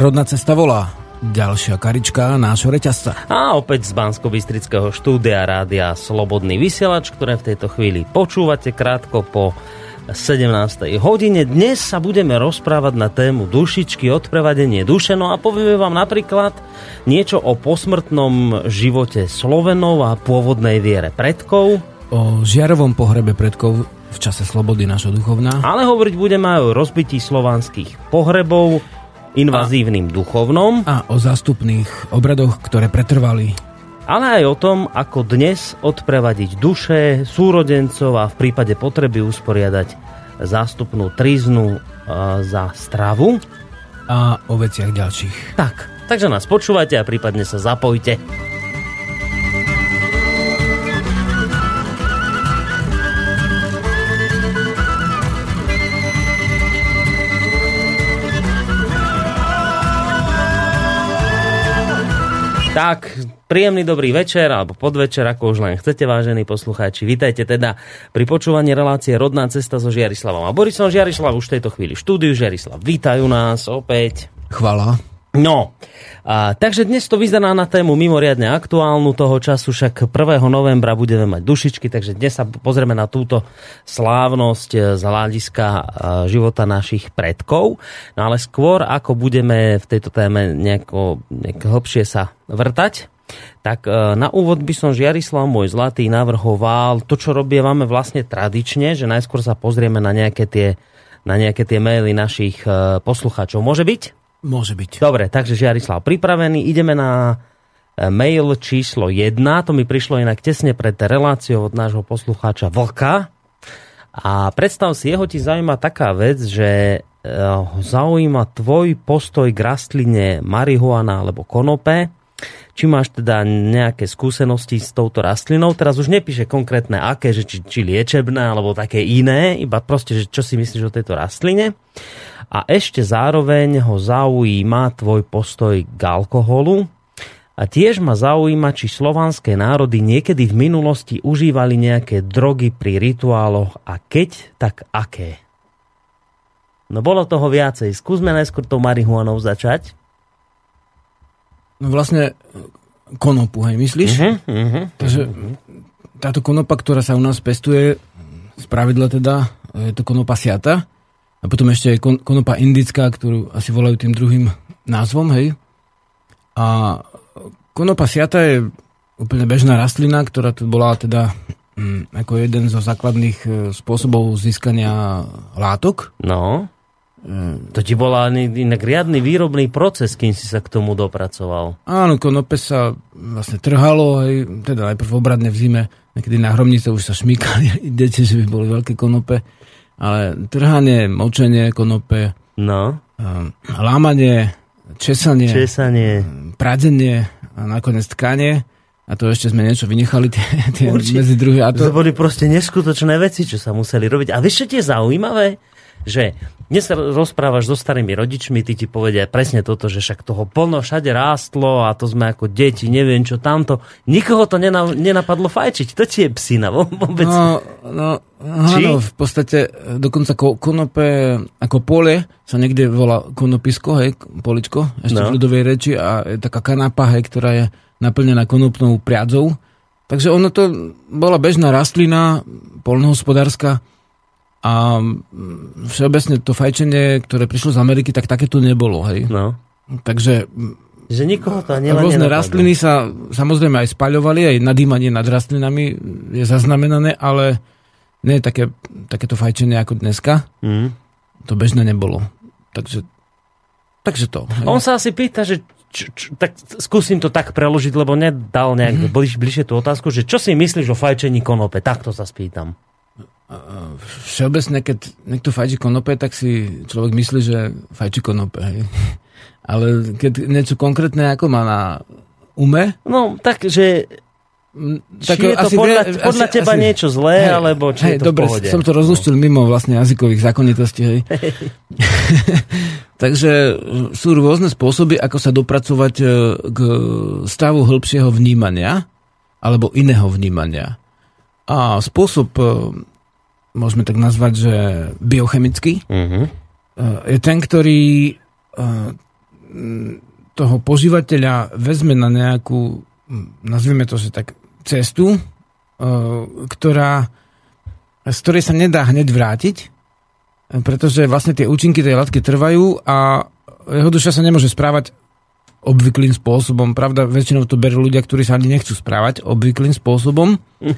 Rodná cesta volá. Ďalšia karička nášho reťazca. A opäť z bansko bystrického štúdia rádia Slobodný vysielač, ktoré v tejto chvíli počúvate krátko po 17. hodine. Dnes sa budeme rozprávať na tému dušičky, odprevadenie duše. No a povieme vám napríklad niečo o posmrtnom živote Slovenov a pôvodnej viere predkov. O žiarovom pohrebe predkov v čase slobody našho duchovná. Ale hovoriť budeme aj o rozbití slovanských pohrebov, invazívnym a, duchovnom. A o zástupných obradoch, ktoré pretrvali. Ale aj o tom, ako dnes odprevadiť duše, súrodencov a v prípade potreby usporiadať zástupnú triznu za stravu. A o veciach ďalších. Tak, takže nás počúvajte a prípadne sa zapojte. Tak, príjemný dobrý večer alebo podvečer, ako už len chcete, vážení poslucháči. Vítajte teda pri počúvaní relácie Rodná cesta so Žiarislavom a Borisom. Žiarislav už v tejto chvíli štúdiu. Žiarislav, vítajú nás opäť. Chvala. No, a, takže dnes to vyzerá na tému mimoriadne aktuálnu toho času, však 1. novembra budeme mať dušičky, takže dnes sa pozrieme na túto slávnosť e, z hľadiska e, života našich predkov. No ale skôr, ako budeme v tejto téme nejako, nejako hlbšie sa vrtať, tak e, na úvod by som Žiarislav môj zlatý navrhoval to, čo robievame vlastne tradične, že najskôr sa pozrieme na nejaké tie, na nejaké tie maily našich poslucháčov. Môže byť? Môže byť. Dobre, takže Žiarislav pripravený. Ideme na e, mail číslo 1. To mi prišlo inak tesne pred reláciou od nášho poslucháča Vlka. A predstav si, jeho ti zaujíma taká vec, že e, ho zaujíma tvoj postoj k rastline marihuana alebo konope. Či máš teda nejaké skúsenosti s touto rastlinou. Teraz už nepíše konkrétne aké, že či, či liečebné alebo také iné, iba proste, že čo si myslíš o tejto rastline a ešte zároveň ho zaujíma tvoj postoj k alkoholu a tiež ma zaujíma, či slovanské národy niekedy v minulosti užívali nejaké drogy pri rituáloch a keď, tak aké. No bolo toho viacej. Skúsme najskôr tou marihuanou začať. No vlastne konopu, hej, myslíš? Uh-huh, uh-huh, Takže táto konopa, ktorá sa u nás pestuje, z pravidla teda, je to konopa siata, a potom ešte aj kon, konopa indická, ktorú asi volajú tým druhým názvom, hej. A konopa siata je úplne bežná rastlina, ktorá tu bola teda mm, ako jeden zo základných e, spôsobov získania látok. No. Mm. To ti bola inak riadny výrobný proces, kým si sa k tomu dopracoval. Áno, konope sa vlastne trhalo, hej, teda najprv obradne v zime, niekedy na hromnice už sa šmýkali deti, že by boli veľké konope ale trhanie, močenie konope, no. lámanie, česanie, česanie, pradenie a nakoniec tkanie. A to ešte sme niečo vynechali tie, tie medzi druhé. A to... to boli proste neskutočné veci, čo sa museli robiť. A vieš, čo tie zaujímavé? Že dnes sa rozprávaš so starými rodičmi, ty ti povedia presne toto, že však toho plno všade rástlo a to sme ako deti, neviem čo tamto. Nikoho to nenapadlo fajčiť. To ti je psina vôbec. No, no áno, v podstate dokonca konope ako pole sa niekde volá konopisko, hej, poličko, ešte no. v ľudovej reči a je taká kanapa, hej, ktorá je naplnená konopnou priadzou. Takže ono to bola bežná rastlina, polnohospodárska, a mm, všeobecne to fajčenie, ktoré prišlo z Ameriky, tak takéto nebolo, hej. No. Takže že nikoho to ani Rôzne rastliny sa samozrejme aj spaľovali, aj nadýmanie nad rastlinami je zaznamenané, ale nie je také, takéto fajčenie ako dneska. Mm. To bežné nebolo. Takže, takže to. Hej. On sa asi pýta, že č, č, tak skúsim to tak preložiť, lebo nedal nejak mm. bliž, bližšie tú otázku, že čo si myslíš o fajčení konope? Takto sa spýtam. Všeobecne, keď niekto fajčí konope, tak si človek myslí, že fajčí konope. Hej. Ale keď niečo konkrétne ako má na ume... No, tak, že tak či je to asi podľa, vie, podľa asi, teba asi, niečo zlé, hej, alebo či hej, je to dobre, v pohode? som to rozluštil mimo vlastne jazykových zákonitostí. Hej. Takže sú rôzne spôsoby, ako sa dopracovať e, k stavu hĺbšieho vnímania alebo iného vnímania. A spôsob e, môžeme tak nazvať, že biochemický, uh-huh. je ten, ktorý toho požívateľa vezme na nejakú, nazvime to, že tak cestu, ktorá, z ktorej sa nedá hneď vrátiť, pretože vlastne tie účinky tej látky trvajú a jeho duša sa nemôže správať obvyklým spôsobom. Pravda, väčšinou to berú ľudia, ktorí sa ani nechcú správať obvyklým spôsobom. Hm.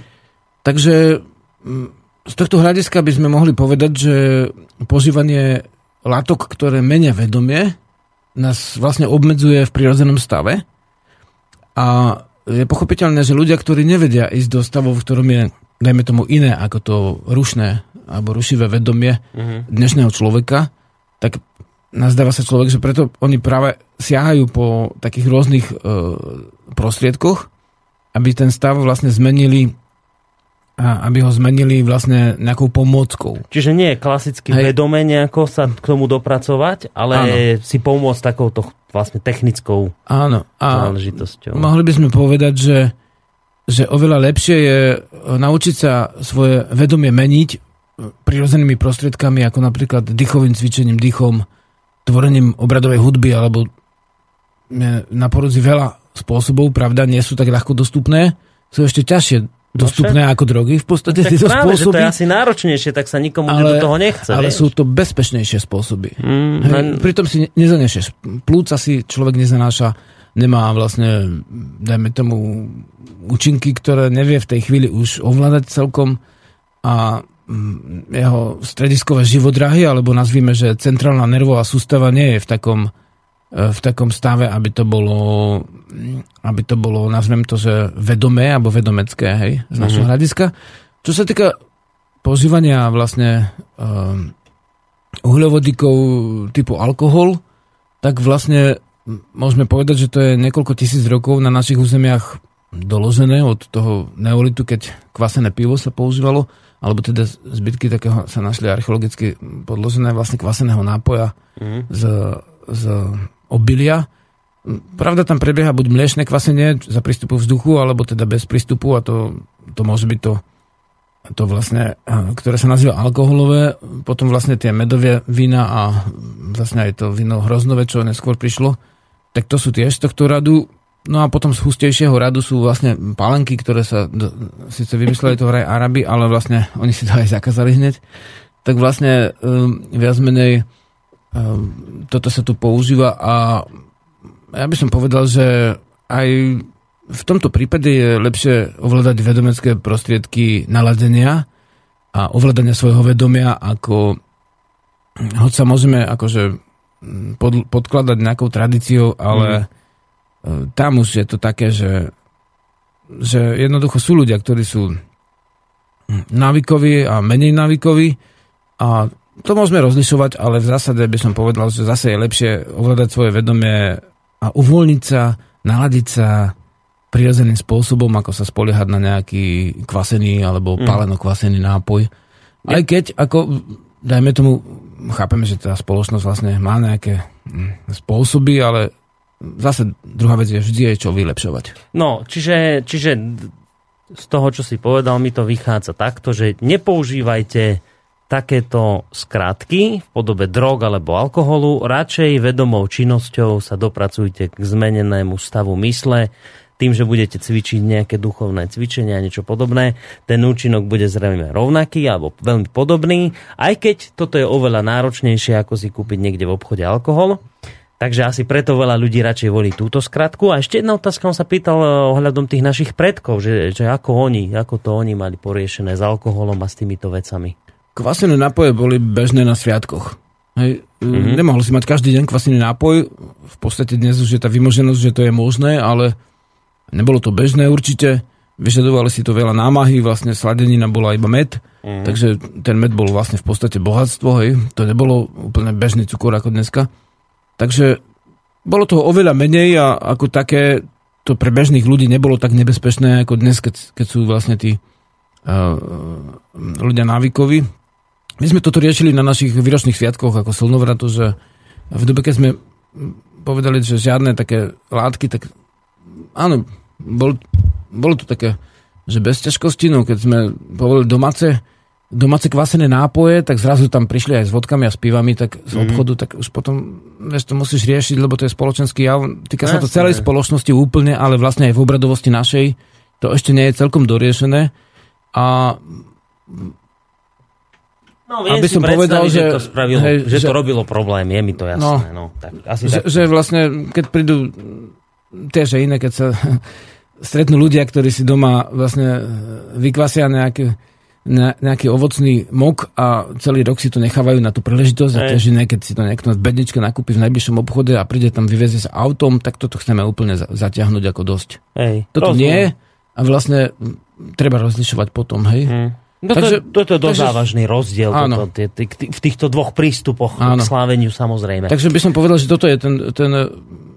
Takže mm, z tohto hľadiska by sme mohli povedať, že požívanie látok, ktoré menia vedomie, nás vlastne obmedzuje v prirodzenom stave. A je pochopiteľné, že ľudia, ktorí nevedia ísť do stavu, v ktorom je, dajme tomu, iné ako to rušné alebo rušivé vedomie uh-huh. dnešného človeka, tak nazdáva sa človek, že preto oni práve siahajú po takých rôznych e, prostriedkoch, aby ten stav vlastne zmenili a aby ho zmenili vlastne nejakou pomôckou. Čiže nie je klasicky Hej. vedome nejako sa k tomu dopracovať, ale Áno. si pomôcť takouto vlastne technickou Áno. A záležitosťou. Mohli by sme povedať, že, že oveľa lepšie je e, naučiť sa svoje vedomie meniť prirodzenými prostriedkami, ako napríklad dýchovým cvičením, dýchom, tvorením obradovej hudby, alebo na porodzi veľa spôsobov, pravda, nie sú tak ľahko dostupné, sú ešte ťažšie dostupné ako drogy. V podstate no, tieto práve, spôsoby... To je asi náročnejšie, tak sa nikomu ale, do toho nechce. Ale vieš? sú to bezpečnejšie spôsoby. Mm, Hej, len... Pritom si nezanešeš. Plúca si človek nezanáša, nemá vlastne, dajme tomu, účinky, ktoré nevie v tej chvíli už ovládať celkom a mm, jeho strediskové živodrahy, alebo nazvíme, že centrálna nervová sústava nie je v takom v takom stave, aby to bolo, aby to bolo, nazvem to, že vedomé alebo vedomecké, hej, z našho mm-hmm. hľadiska. Čo sa týka používania vlastne um, uhľovodíkov typu alkohol, tak vlastne môžeme povedať, že to je niekoľko tisíc rokov na našich územiach doložené od toho neolitu, keď kvasené pivo sa používalo, alebo teda zbytky takého sa našli archeologicky podložené vlastne kvaseného nápoja mm. z, z obilia. Pravda, tam prebieha buď mliečne kvasenie za prístupu vzduchu, alebo teda bez prístupu a to, to môže byť to, to vlastne, ktoré sa nazýva alkoholové, potom vlastne tie medové vína a vlastne aj to víno hroznové, čo neskôr prišlo, tak to sú tiež z tohto radu. No a potom z hustejšieho radu sú vlastne palenky, ktoré sa síce vymysleli to vraj Araby, ale vlastne oni si to aj zakázali hneď. Tak vlastne um, viac menej toto sa tu používa a ja by som povedal, že aj v tomto prípade je lepšie ovládať vedomecké prostriedky naladenia a ovládania svojho vedomia, ako hoď sa môžeme akože pod, podkladať nejakou tradíciou, ale mm. tam už je to také, že, že jednoducho sú ľudia, ktorí sú návykoví a menej návykoví a to môžeme rozlišovať, ale v zásade by som povedal, že zase je lepšie ovládať svoje vedomie a uvoľniť sa, naladiť sa prirodzeným spôsobom, ako sa spoliehať na nejaký kvasený alebo mm. paleno kvasený nápoj. Aj keď, ako, dajme tomu, chápeme, že tá spoločnosť vlastne má nejaké mm, spôsoby, ale zase druhá vec je vždy je čo vylepšovať. No, čiže, čiže z toho, čo si povedal, mi to vychádza takto, že nepoužívajte takéto skratky v podobe drog alebo alkoholu, radšej vedomou činnosťou sa dopracujte k zmenenému stavu mysle, tým, že budete cvičiť nejaké duchovné cvičenia a niečo podobné, ten účinok bude zrejme rovnaký alebo veľmi podobný, aj keď toto je oveľa náročnejšie, ako si kúpiť niekde v obchode alkohol. Takže asi preto veľa ľudí radšej volí túto skratku. A ešte jedna otázka, on sa pýtal eh, ohľadom tých našich predkov, že, že ako oni, ako to oni mali poriešené s alkoholom a s týmito vecami. Kvasené nápoje boli bežné na sviatkoch. Hej. Mm-hmm. Nemohol si mať každý deň kvasený nápoj. V podstate dnes už je tá vymoženosť, že to je možné, ale nebolo to bežné určite. Vyžadovali si to veľa námahy, vlastne sladenina bola iba med, mm-hmm. takže ten med bol vlastne v podstate bohatstvo, hej. To nebolo úplne bežný cukor ako dneska. Takže bolo toho oveľa menej a ako také to pre bežných ľudí nebolo tak nebezpečné ako dnes, keď, keď sú vlastne tí uh, ľudia návykoví. My sme toto riešili na našich výročných sviatkoch ako slnovratu, že v dobe, keď sme povedali, že žiadne také látky, tak áno, bol, bolo to také, že bez ťažkosti, no keď sme povolili domáce domáce kvasené nápoje, tak zrazu tam prišli aj s vodkami a s pivami, tak z mm. obchodu, tak už potom, vieš, to musíš riešiť, lebo to je spoločenský jav. Týka sa to celej spoločnosti úplne, ale vlastne aj v obradovosti našej to ešte nie je celkom doriešené. A No, viem aby som povedal, že, že, to spravilo, hej, že, že to robilo problém, je mi to jasné. No, no tak, asi že, tak. že vlastne, keď prídu tiež iné, keď sa stretnú ľudia, ktorí si doma vlastne vykvasia nejaký, ne, nejaký ovocný mok a celý rok si to nechávajú na tú príležitosť a tiež iné, keď si to niekto v bedničke nakúpi v najbližšom obchode a príde tam vyvezie sa autom, tak toto chceme úplne zatiahnuť ako dosť. Hej, toto rozumiem. nie a vlastne treba rozlišovať potom, hej. Hmm. No takže, to, to je dosť závažný rozdiel toto, tý, tý, tý, v týchto dvoch prístupoch áno. k sláveniu samozrejme. Takže by som povedal, že toto je ten, ten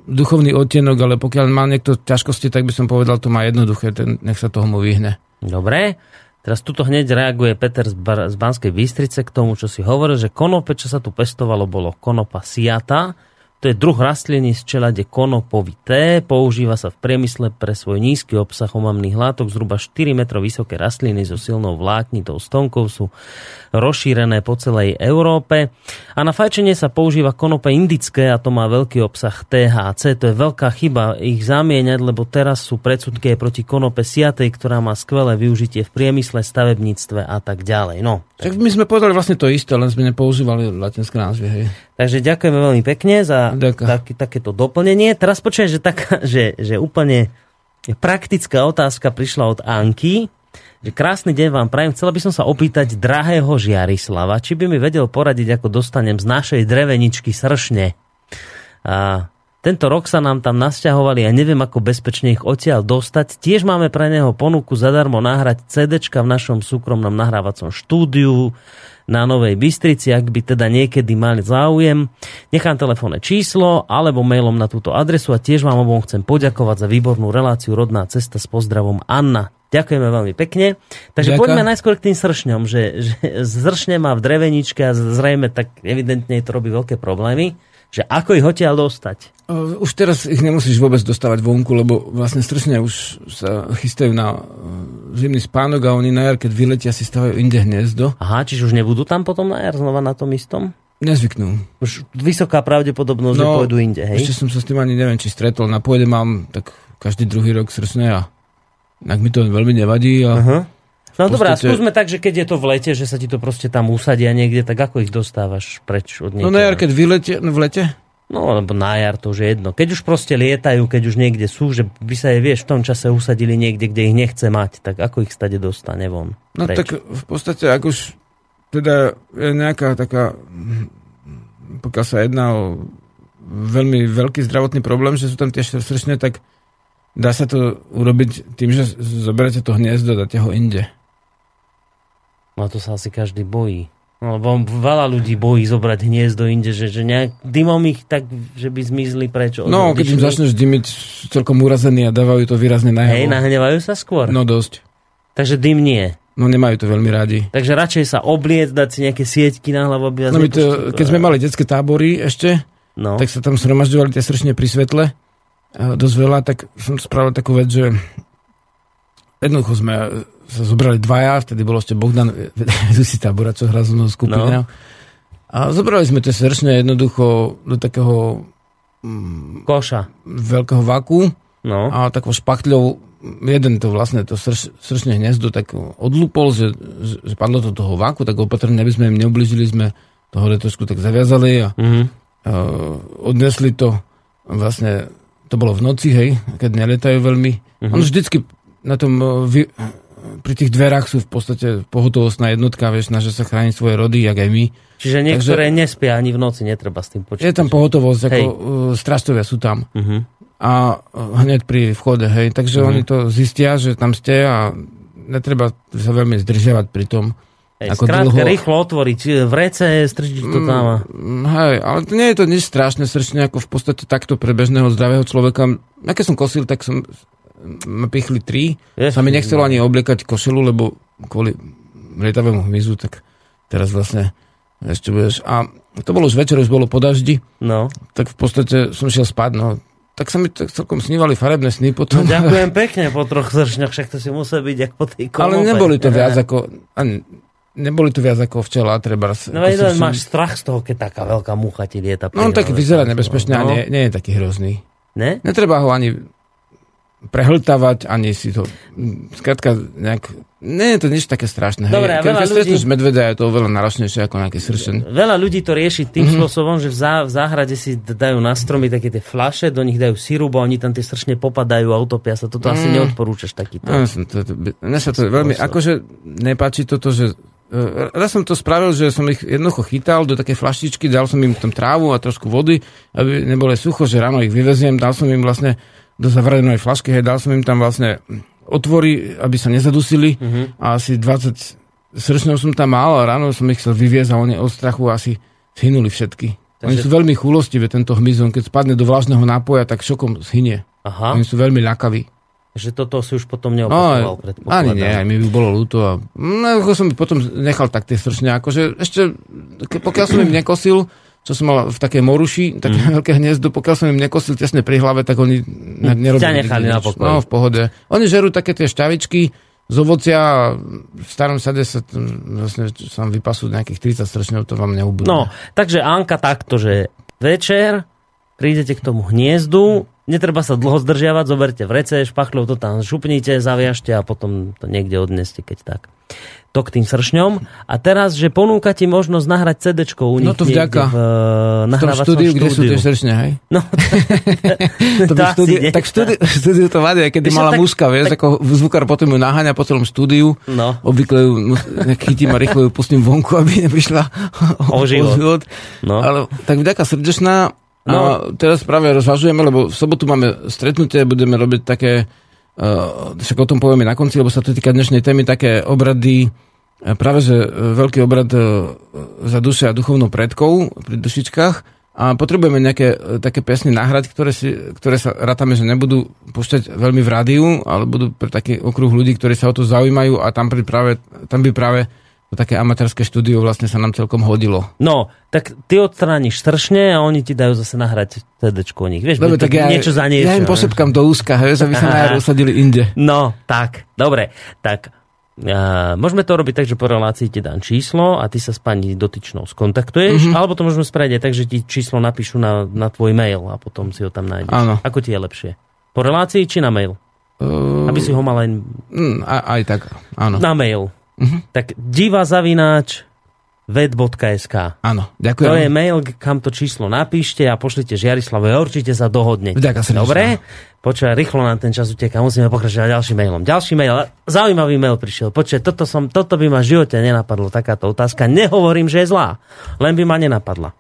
duchovný odtienok, ale pokiaľ má niekto ťažkosti, tak by som povedal, to má jednoduché, ten, nech sa toho mu vyhne. Dobre. Teraz tuto hneď reaguje Peter z, Bar- z Banskej Bystrice k tomu, čo si hovoril, že konope, čo sa tu pestovalo, bolo konopa siata, to je druh rastliny z čelade konopovité, používa sa v priemysle pre svoj nízky obsah omamných látok, zhruba 4 m vysoké rastliny so silnou vláknitou stonkou sú rozšírené po celej Európe. A na fajčenie sa používa konope indické a to má veľký obsah THC. To je veľká chyba ich zamieňať, lebo teraz sú predsudky proti konope siatej, ktorá má skvelé využitie v priemysle, stavebníctve a tak ďalej. No, tak... tak my sme povedali vlastne to isté, len sme nepoužívali latinské názvy. Hej. Takže ďakujeme veľmi pekne za tak, takéto doplnenie. Teraz počujem, že, tak, že, že úplne praktická otázka prišla od Anky. Že krásny deň vám prajem. Chcela by som sa opýtať drahého Žiarislava, či by mi vedel poradiť, ako dostanem z našej dreveničky sršne. A tento rok sa nám tam nasťahovali a neviem, ako bezpečne ich odtiaľ dostať. Tiež máme pre neho ponuku zadarmo nahrať CD v našom súkromnom nahrávacom štúdiu na Novej Bystrici, ak by teda niekedy mali záujem. Nechám telefónne číslo alebo mailom na túto adresu a tiež vám obom chcem poďakovať za výbornú reláciu Rodná cesta s pozdravom Anna. Ďakujeme veľmi pekne. Takže Ďakujem. poďme najskôr k tým sršňom, že, že zršne má v dreveničke a zrejme tak evidentne to robí veľké problémy že ako ich odtiaľ dostať? Už teraz ich nemusíš vôbec dostávať vonku, lebo vlastne stresne už sa chystajú na zimný spánok a oni na jar, keď vyletia, si stavajú inde hniezdo. Aha, čiže už nebudú tam potom na jar znova na tom istom? Nezvyknú. Už vysoká pravdepodobnosť, no, že pôjdu inde, hej? Ešte som sa s tým ani neviem, či stretol. Na pôde mám tak každý druhý rok srsne a tak mi to veľmi nevadí a uh-huh. No dobrá, skúsme tak, že keď je to v lete, že sa ti to proste tam usadia niekde, tak ako ich dostávaš preč od niekiaľ? No na jar, keď vyletie, no v lete? No, lebo na jar to už je jedno. Keď už proste lietajú, keď už niekde sú, že by sa je, vieš, v tom čase usadili niekde, kde ich nechce mať, tak ako ich stade dostane von? No preč? tak v podstate, ak už teda je nejaká taká, pokiaľ sa jedná o veľmi veľký zdravotný problém, že sú tam tie sršne, tak dá sa to urobiť tým, že zoberete to hniezdo, dáte ho inde. No to sa asi každý bojí. No, lebo veľa ľudí bojí zobrať hniezdo inde, že, že nejak dymom ich tak, že by zmizli preč. No, keď im začneš dymiť celkom urazený a dávajú to výrazne najavo. Hej, nahnevajú sa skôr? No dosť. Takže dym nie. No nemajú to veľmi radi. Takže radšej sa obliec, dať si nejaké sieťky na hlavu, aby no, my to, Keď sme mali detské tábory ešte, no. tak sa tam sromažďovali tie sršne pri svetle. Dosť veľa, tak som spravil takú vec, že jednoducho sme sa zobrali dvaja, vtedy bol ešte Bohdan Zusi Tabora, čo hral so skupinou. No. A zobrali sme tie sršne jednoducho do takého mm, koša. Veľkého vaku. No. A takou špachtľou jeden to vlastne to srš, sršne hniezdo tak odlúpol, že, že, padlo to toho vaku, tak opatrne, aby sme im neubližili, sme to hore trošku tak zaviazali a, mm-hmm. a odnesli to vlastne, to bolo v noci, hej, keď neletajú veľmi. Mm-hmm. On vždycky na tom vy, pri tých dverách sú v podstate pohotovostná jednotka, vieš, snažia sa chrániť svoje rody, jak aj my. Čiže niektoré Takže, nespia ani v noci, netreba s tým počítať. Je tam pohotovosť, hej. ako uh, stražcovia sú tam. Uh-huh. A uh, hneď pri vchode, hej. Takže uh-huh. oni to zistia, že tam ste a netreba sa veľmi zdržiavať pri tom. Hej, ako skrátka, dlho... rýchlo otvoriť vrece, strčiť to tam. Mm, hej, ale to nie je to nič strašné, srčne ako v podstate takto pre bežného zdravého človeka. A keď som kosil, tak som ma pichli tri. Yes, sa mi nechcelo ani obliekať košelu, lebo kvôli lietavému hmyzu, tak teraz vlastne ešte budeš. A to bolo už večer, už bolo po daždi. No. Tak v podstate som šiel spať, no. Tak sa mi tak celkom snívali farebné sny potom. No, ďakujem pekne po troch zršňoch, však to si musel byť jak po tej konope. Ale neboli to viac ako... Ani, neboli to viac ako včela, treba... No aj máš strach z toho, keď taká veľká mucha ti lieta. No on tak vyzerá nebezpečne no. a nie, nie je taký hrozný. Ne? Netreba ho ani prehltávať, ani si to... Skrátka, nejak... Nie je to nič také strašné. Dobre, hej. Keď, keď ľudí... medveda, je to oveľa náročnejšie ako nejaký sršen. Veľa ľudí to rieši tým mm-hmm. spôsobom, že v, zá, v záhrade si dajú na stromy také tie flaše, do nich dajú sirup a oni tam tie sršne popadajú a utopia sa. Toto mm. asi neodporúčaš takýto. No, to, to, mne sa to veľmi... Akože nepáči toto, že e, Raz som to spravil, že som ich jednoducho chytal do také flaštičky, dal som im tam trávu a trošku vody, aby nebolo sucho, že ráno ich vyveziem, dal som im vlastne do zavradenej flašky, hej, dal som im tam vlastne otvory, aby sa nezadusili uh-huh. a asi 20 sršňov som tam mal a ráno som ich chcel vyviezť a oni od strachu asi zhynuli všetky. Takže... Oni sú veľmi chulostivé, tento hmyz, keď spadne do vlážneho nápoja, tak šokom zhynie. Aha. Oni sú veľmi ľakaví. Že toto si už potom neopakoval, no, Ani nie, aj mi by bolo ľúto. A, no, ako som potom nechal tak tie sršne, akože ešte, pokiaľ som im nekosil, čo som mal v takej moruši, také mm. veľké hniezdo, pokiaľ som im nekosil tesne pri hlave, tak oni mm. nerobili. Ťa nechali na pokoj. No, v pohode. Oni žerú také tie šťavičky z ovocia a v starom sade sa vlastne sa vypasú nejakých 30 stršňov, to vám neubudne. No, takže Anka takto, že večer prídete k tomu hniezdu, netreba sa dlho zdržiavať, zoberte vrece, špachľov to tam šupnite, zaviažte a potom to niekde odneste, keď tak to k tým sršňom. A teraz, že ponúka ti možnosť nahrať CD u nich. No to vďaka. V, uh, v tom štúdiu, kde sú tie sršne, hej? No, to to štúdiu, tak štúdiu, štúdiu to vadí, keď mala tak, mužka, vieš, tak, ako zvukár potom ju naháňa po celom štúdiu. No. Obvykle ju chytím a rýchlo ju pustím vonku, aby neprišla o, o život. O život. No. Ale tak vďaka srdečná. No. A teraz práve rozvažujeme, lebo v sobotu máme stretnutie, budeme robiť také uh, však o tom povieme na konci, lebo sa to týka dnešnej témy, také obrady práve že e, veľký obrad e, za duše a duchovnou predkov pri dušičkách a potrebujeme nejaké e, také pesny nahrať, ktoré, si, ktoré sa rátame, že nebudú púšťať veľmi v rádiu, ale budú pre taký okruh ľudí, ktorí sa o to zaujímajú a tam, práve, tam by práve to také amatérske štúdio vlastne sa nám celkom hodilo. No, tak ty odstrániš stršne a oni ti dajú zase nahrať CD o nich. Vieš, Dobre, tak ja, niečo za niečo. Ja im posepkám do úzka, hej, aby sa najár usadili inde. No, tak, dobre. Tak môžeme to robiť tak, že po relácii ti dám číslo a ty sa s pani dotyčnou skontaktuješ, mm-hmm. alebo to môžeme spraviť aj tak, že ti číslo napíšu na, na tvoj mail a potom si ho tam nájdeš. Áno. Ako ti je lepšie? Po relácii či na mail? Uh, Aby si ho mal aj... Mm, aj, aj tak, áno. Na mail. Uh-huh. Tak diva zavináč ved.sk. Áno, ďakujem. To je mail, kam to číslo napíšte a pošlite Žiarislavo a určite sa dohodnete. Ďakujem Dobre? Počkaj, rýchlo nám ten čas uteká, musíme pokračovať ďalším mailom. Ďalší mail, zaujímavý mail prišiel. Počkaj, toto, som, toto by ma v živote nenapadlo, takáto otázka. Nehovorím, že je zlá, len by ma nenapadla.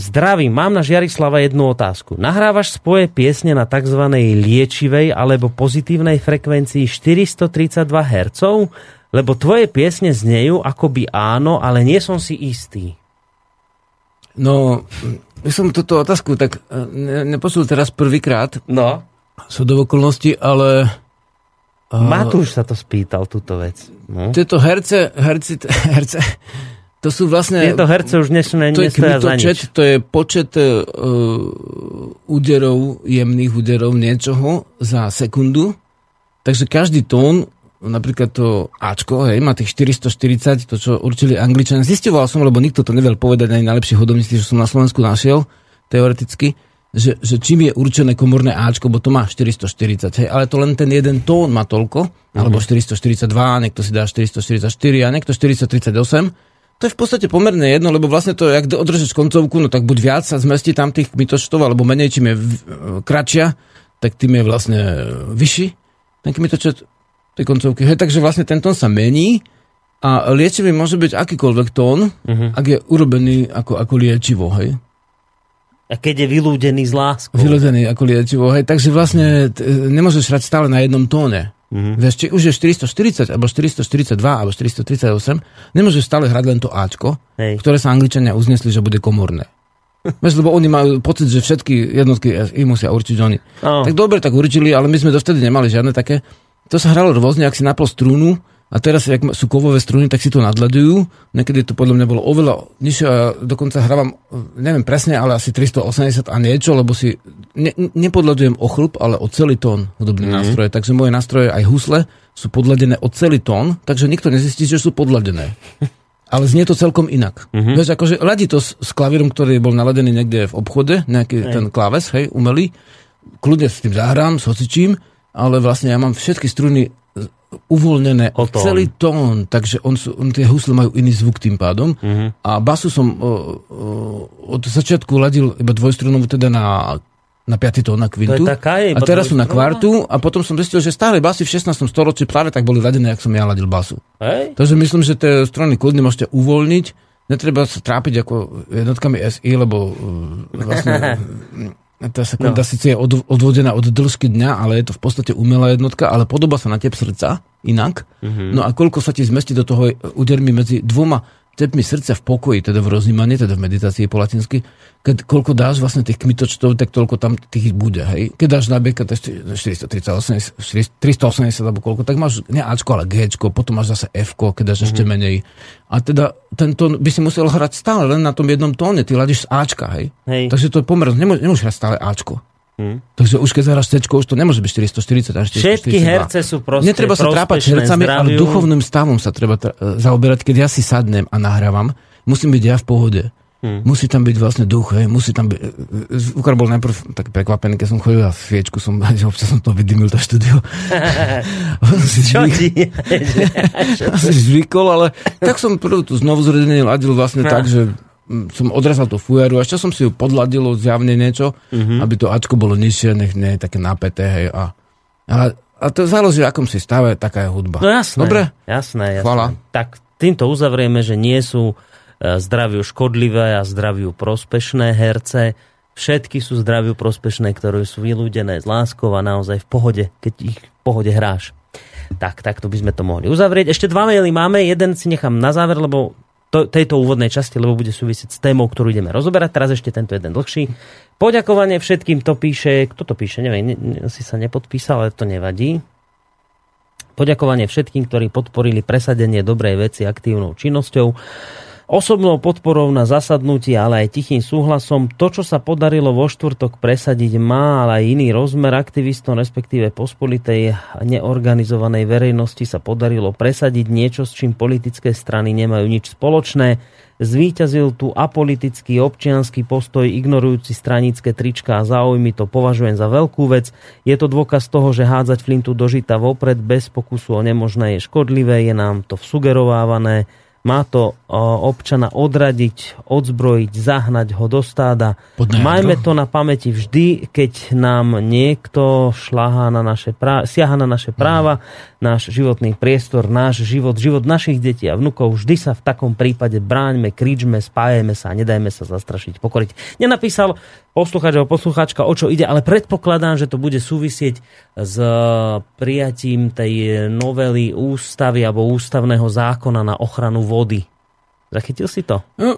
Zdravím, mám na Žiarislava jednu otázku. Nahrávaš svoje piesne na tzv. liečivej alebo pozitívnej frekvencii 432 Hz? Lebo tvoje piesne znejú akoby áno, ale nie som si istý. No, ja som túto otázku tak e, ne, nepočul teraz prvýkrát. No. Sú do okolnosti, ale... Uh, Matúš sa to spýtal, túto vec. No. Tieto herce, herci, herce, to sú vlastne... Tieto herce už dnes ne, to je nič. To je počet uh, úderov, jemných úderov niečoho za sekundu. Takže každý tón napríklad to Ačko, hej, má tých 440, to čo určili Angličania. Zistoval som, lebo nikto to nevedel povedať, ani najlepší hodovníci, že som na Slovensku našiel, teoreticky, že, že čím je určené komorné Ačko, bo to má 440, hej, ale to len ten jeden tón má toľko, mm-hmm. alebo 442, niekto si dá 444 a niekto 438. To je v podstate pomerne jedno, lebo vlastne to, ak održeš koncovku, no tak buď viac sa zmestí tam tých kmitočtov, alebo menej, čím je kratšia, tak tým je vlastne vyšší ten kmitočet tej koncovky. Hej, takže vlastne ten tón sa mení a liečivý môže byť akýkoľvek tón, uh-huh. ak je urobený ako, ako liečivo. Hej. A keď je vylúdený z láskou. Vylúdený ako liečivo, hej. Takže vlastne t- nemôžeš hrať stále na jednom tóne. Uh-huh. Vieš, či už je 440, alebo 442, alebo 438, nemôžeš stále hrať len to Ačko, hej. ktoré sa Angličania uznesli, že bude komorné. Vieš, lebo oni majú pocit, že všetky jednotky im musia určiť oni. Oh. Tak dobre, tak určili, ale my sme dovtedy nemali žiadne také to sa hralo rôzne, ak si napol strúnu, a teraz, jak sú kovové struny, tak si to nadľadujú. Niekedy to podľa mňa bolo oveľa nižšie dokonca hrávam, neviem presne, ale asi 380 a niečo, lebo si ne, nepodľadujem o chlp, ale o celý tón hudobný mm. nástroje. Takže moje nástroje aj husle sú podladené o celý tón, takže nikto nezistí, že sú podladené. ale znie to celkom inak. Mm-hmm. Vieš, akože ladí to s, s klavírom, ktorý bol naladený niekde v obchode, nejaký hej. ten kláves, hej, umelý. Kľudne s tým zahrám, s hocičím, ale vlastne ja mám všetky struny uvoľnené o tón. celý tón, takže on, on, tie husle majú iný zvuk tým pádom. Mm-hmm. A basu som o, o, od začiatku ladil iba dvojstrunovú, teda na na 5. tón na kvintu. taká, a teraz sú na kvartu a potom som zistil, že stále basy v 16. storočí práve tak boli ladené, ak som ja ladil basu. Hej. Takže myslím, že tie strany kľudne môžete uvoľniť. Netreba sa trápiť ako jednotkami SI, lebo vlastne tá sekunda no. síce je od, odvodená od dĺžky dňa, ale je to v podstate umelá jednotka, ale podoba sa na tep srdca inak. Mm-hmm. No a koľko sa ti zmestí do toho údermi medzi dvoma tepmi srdca v pokoji, teda v roznímaní, teda v meditácii po latinsky, keď koľko dáš vlastne tých kmitočtov, tak toľko tam tých bude. Hej? Keď dáš na beka 438, 380 alebo koľko, tak máš ne Ačko, ale Gčko, potom máš zase Fko, keď dáš mm-hmm. ešte menej. A teda ten tón by si musel hrať stále len na tom jednom tóne, ty ladíš z Ačka, hej? hej. Takže to je pomer, nemôžeš, nemôžeš hrať stále Ačko. Hmm. Takže už keď zahráš C, už to nemôže byť 440 až 442. Všetky herce sú proste Netreba sa trápať hercami, zdraviu. ale duchovným stavom sa treba tra- zaoberať. Keď ja si sadnem a nahrávam, musím byť ja v pohode. Hmm. Musí tam byť vlastne duch, hej, musí tam byť... Zvukar bol najprv tak prekvapený, keď som chodil a sviečku som, že občas som to vydymil, to štúdio. Čo ti? zvykol, ale tak som prvú tú znovu zrodenie ladil vlastne tak, že som odrazal tú fujaru a ešte som si ju podladil zjavne niečo, mm-hmm. aby to Ačko bolo nižšie, nech nie je také napäté, hej. A, a, a to záleží, akom si stave, taká je hudba. No jasné. Dobre? Jasné, jasné. Hvala. Tak týmto uzavrieme, že nie sú e, zdraviu škodlivé a zdraviu prospešné herce. Všetky sú zdraviu prospešné, ktoré sú vylúdené s láskou a naozaj v pohode, keď ich v pohode hráš. Tak, takto by sme to mohli uzavrieť. Ešte dva maily máme, jeden si nechám na záver, lebo to, tejto úvodnej časti, lebo bude súvisieť s témou, ktorú ideme rozoberať. Teraz ešte tento jeden dlhší. Poďakovanie všetkým to píše, kto to píše, neviem, ne, ne, si sa nepodpísal, ale to nevadí. Poďakovanie všetkým, ktorí podporili presadenie dobrej veci aktívnou činnosťou osobnou podporou na zasadnutí, ale aj tichým súhlasom. To, čo sa podarilo vo štvrtok presadiť, má ale aj iný rozmer aktivistom, respektíve pospolitej neorganizovanej verejnosti sa podarilo presadiť niečo, s čím politické strany nemajú nič spoločné. Zvíťazil tu apolitický občianský postoj ignorujúci stranické trička a záujmy, to považujem za veľkú vec. Je to dôkaz toho, že hádzať flintu do žita vopred bez pokusu o nemožné je škodlivé, je nám to sugerovávané má to občana odradiť, odzbrojiť, zahnať ho do stáda. Majme to na pamäti vždy, keď nám niekto šláha na naše práva, siaha na naše práva, náš životný priestor, náš život, život našich detí a vnukov. Vždy sa v takom prípade bráňme, kričme, spájeme sa nedajme sa zastrašiť, pokoriť. Nenapísal poslucháč alebo poslucháčka, o čo ide, ale predpokladám, že to bude súvisieť s prijatím tej novely ústavy alebo ústavného zákona na ochranu vody. Zachytil si to? No,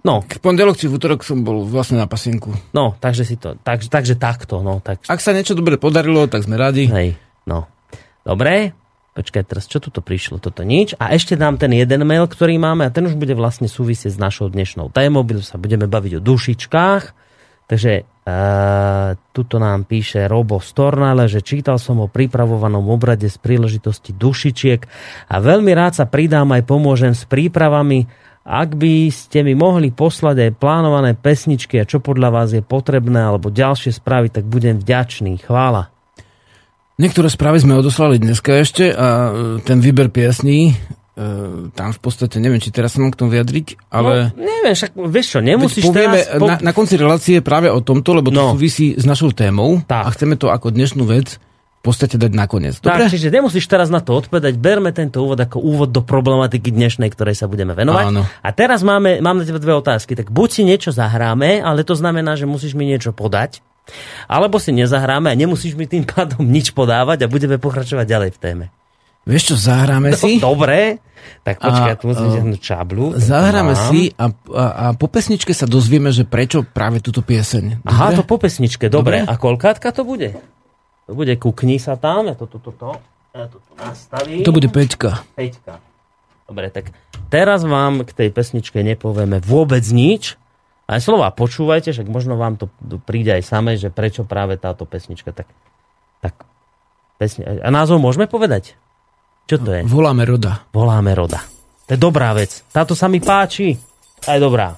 no. V pondelok či v útorok som bol vlastne na pasinku. No, takže si to, tak, takže takto. No, tak... Ak sa niečo dobre podarilo, tak sme radi. Hej, no. Dobre, Počkaj, teraz čo tu prišlo? Toto nič. A ešte dám ten jeden mail, ktorý máme a ten už bude vlastne súvisieť s našou dnešnou témou. Sa budeme baviť o dušičkách. Takže uh, tuto nám píše Robo Stornale, že čítal som o pripravovanom obrade z príležitosti dušičiek a veľmi rád sa pridám aj pomôžem s prípravami. Ak by ste mi mohli poslať aj plánované pesničky a čo podľa vás je potrebné alebo ďalšie správy, tak budem vďačný. Chvála. Niektoré správy sme odoslali dneska ešte a e, ten výber piesní, e, tam v podstate, neviem, či teraz sa mám k tomu vyjadriť, ale... No, neviem, však vieš čo, nemusíš povieme teraz... Po... Na, na konci relácie práve o tomto, lebo to no. súvisí s našou témou tak. a chceme to ako dnešnú vec v podstate dať nakoniec. Dobre? Tak, čiže nemusíš teraz na to odpovedať, berme tento úvod ako úvod do problematiky dnešnej, ktorej sa budeme venovať. Áno. A teraz máme, mám na teba dve otázky. Tak buď si niečo zahráme, ale to znamená, že musíš mi niečo podať. Alebo si nezahráme a nemusíš mi tým pádom nič podávať a budeme pokračovať ďalej v téme. Vieš čo, zahráme no, si? Dobre, tak počkaj, tu musím jednu čablu. Zahráme mám. si a, a, a po pesničke sa dozvieme, že prečo práve túto pieseň. Dobre? Aha, to po pesničke, dobre. dobre. A koľkátka to bude? To bude, kukni sa tam, ja to, to, to, to. Ja to tu nastavím. To bude peťka. Peťka. Dobre, tak teraz vám k tej pesničke nepovieme vôbec nič. Aj slova počúvajte, však možno vám to príde aj samé, že prečo práve táto pesnička. Tak, tak pesni- A názov môžeme povedať? Čo to je? Voláme Roda. Voláme Roda. To je dobrá vec. Táto sa mi páči. Je dobrá.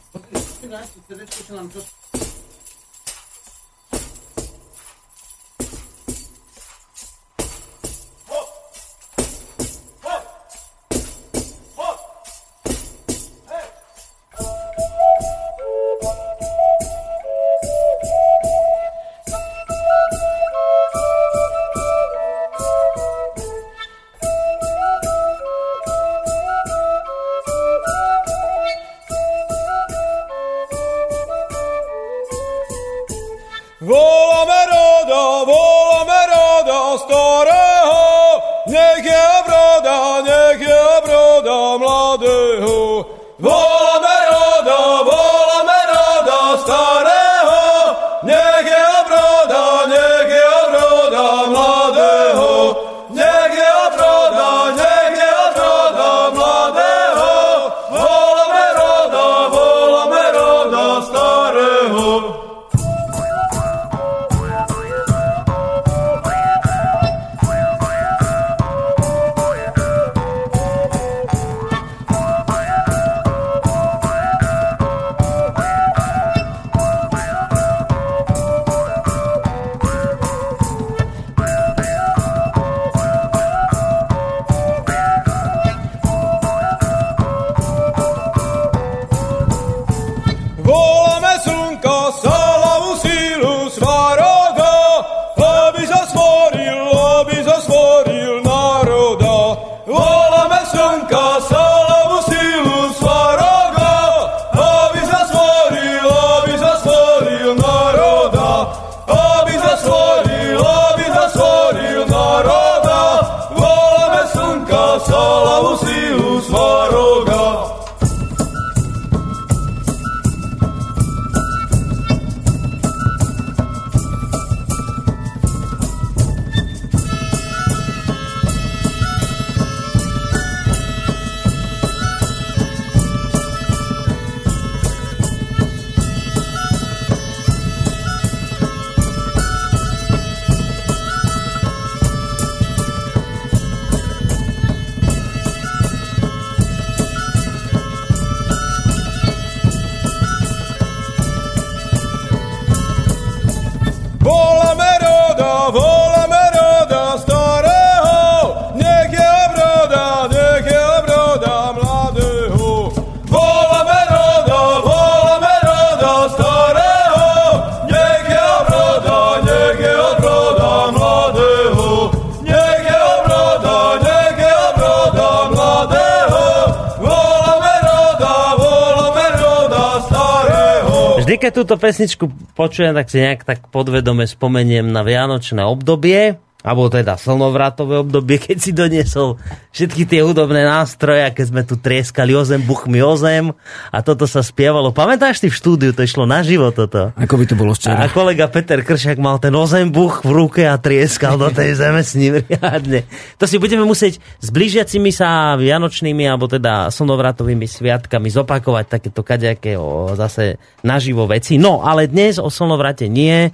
Keď túto pesničku počujem, tak si nejak tak podvedome spomeniem na vianočné obdobie, alebo teda slnovratové obdobie, keď si doniesol všetky tie hudobné nástroje, keď sme tu trieskali o zem, buchmi o zem a toto sa spievalo. Pamätáš si v štúdiu, to išlo naživo toto. Ako by to bolo A včera. kolega Peter Kršak mal ten ozembuch v ruke a trieskal do tej zeme s ním riadne. To si budeme musieť s blížiacimi sa vianočnými alebo teda slnovratovými sviatkami zopakovať takéto kaďaké o zase naživo veci. No, ale dnes o slnovrate nie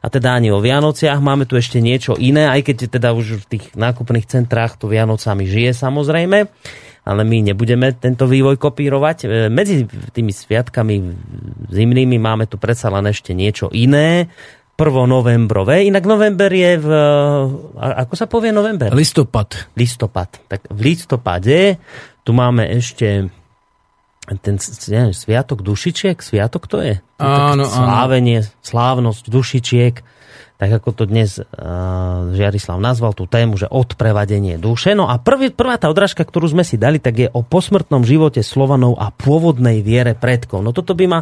a teda ani o Vianociach. Máme tu ešte niečo iné, aj keď teda už v tých nákupných centrách to Vianocami žije samozrejme ale my nebudeme tento vývoj kopírovať. E, Medzi tými sviatkami zimnými máme tu predsa len ešte niečo iné. Prvo novembrové. Inak november je v... Ako sa povie november? Listopad. listopad. Tak v listopade tu máme ešte ten neviem, sviatok dušičiek, sviatok to je? Áno, áno. Slávenie, slávnosť dušičiek, tak ako to dnes uh, Žiarislav nazval tú tému, že odprevadenie duše. No a prvý, prvá tá odrážka, ktorú sme si dali, tak je o posmrtnom živote Slovanov a pôvodnej viere predkov. No toto by ma,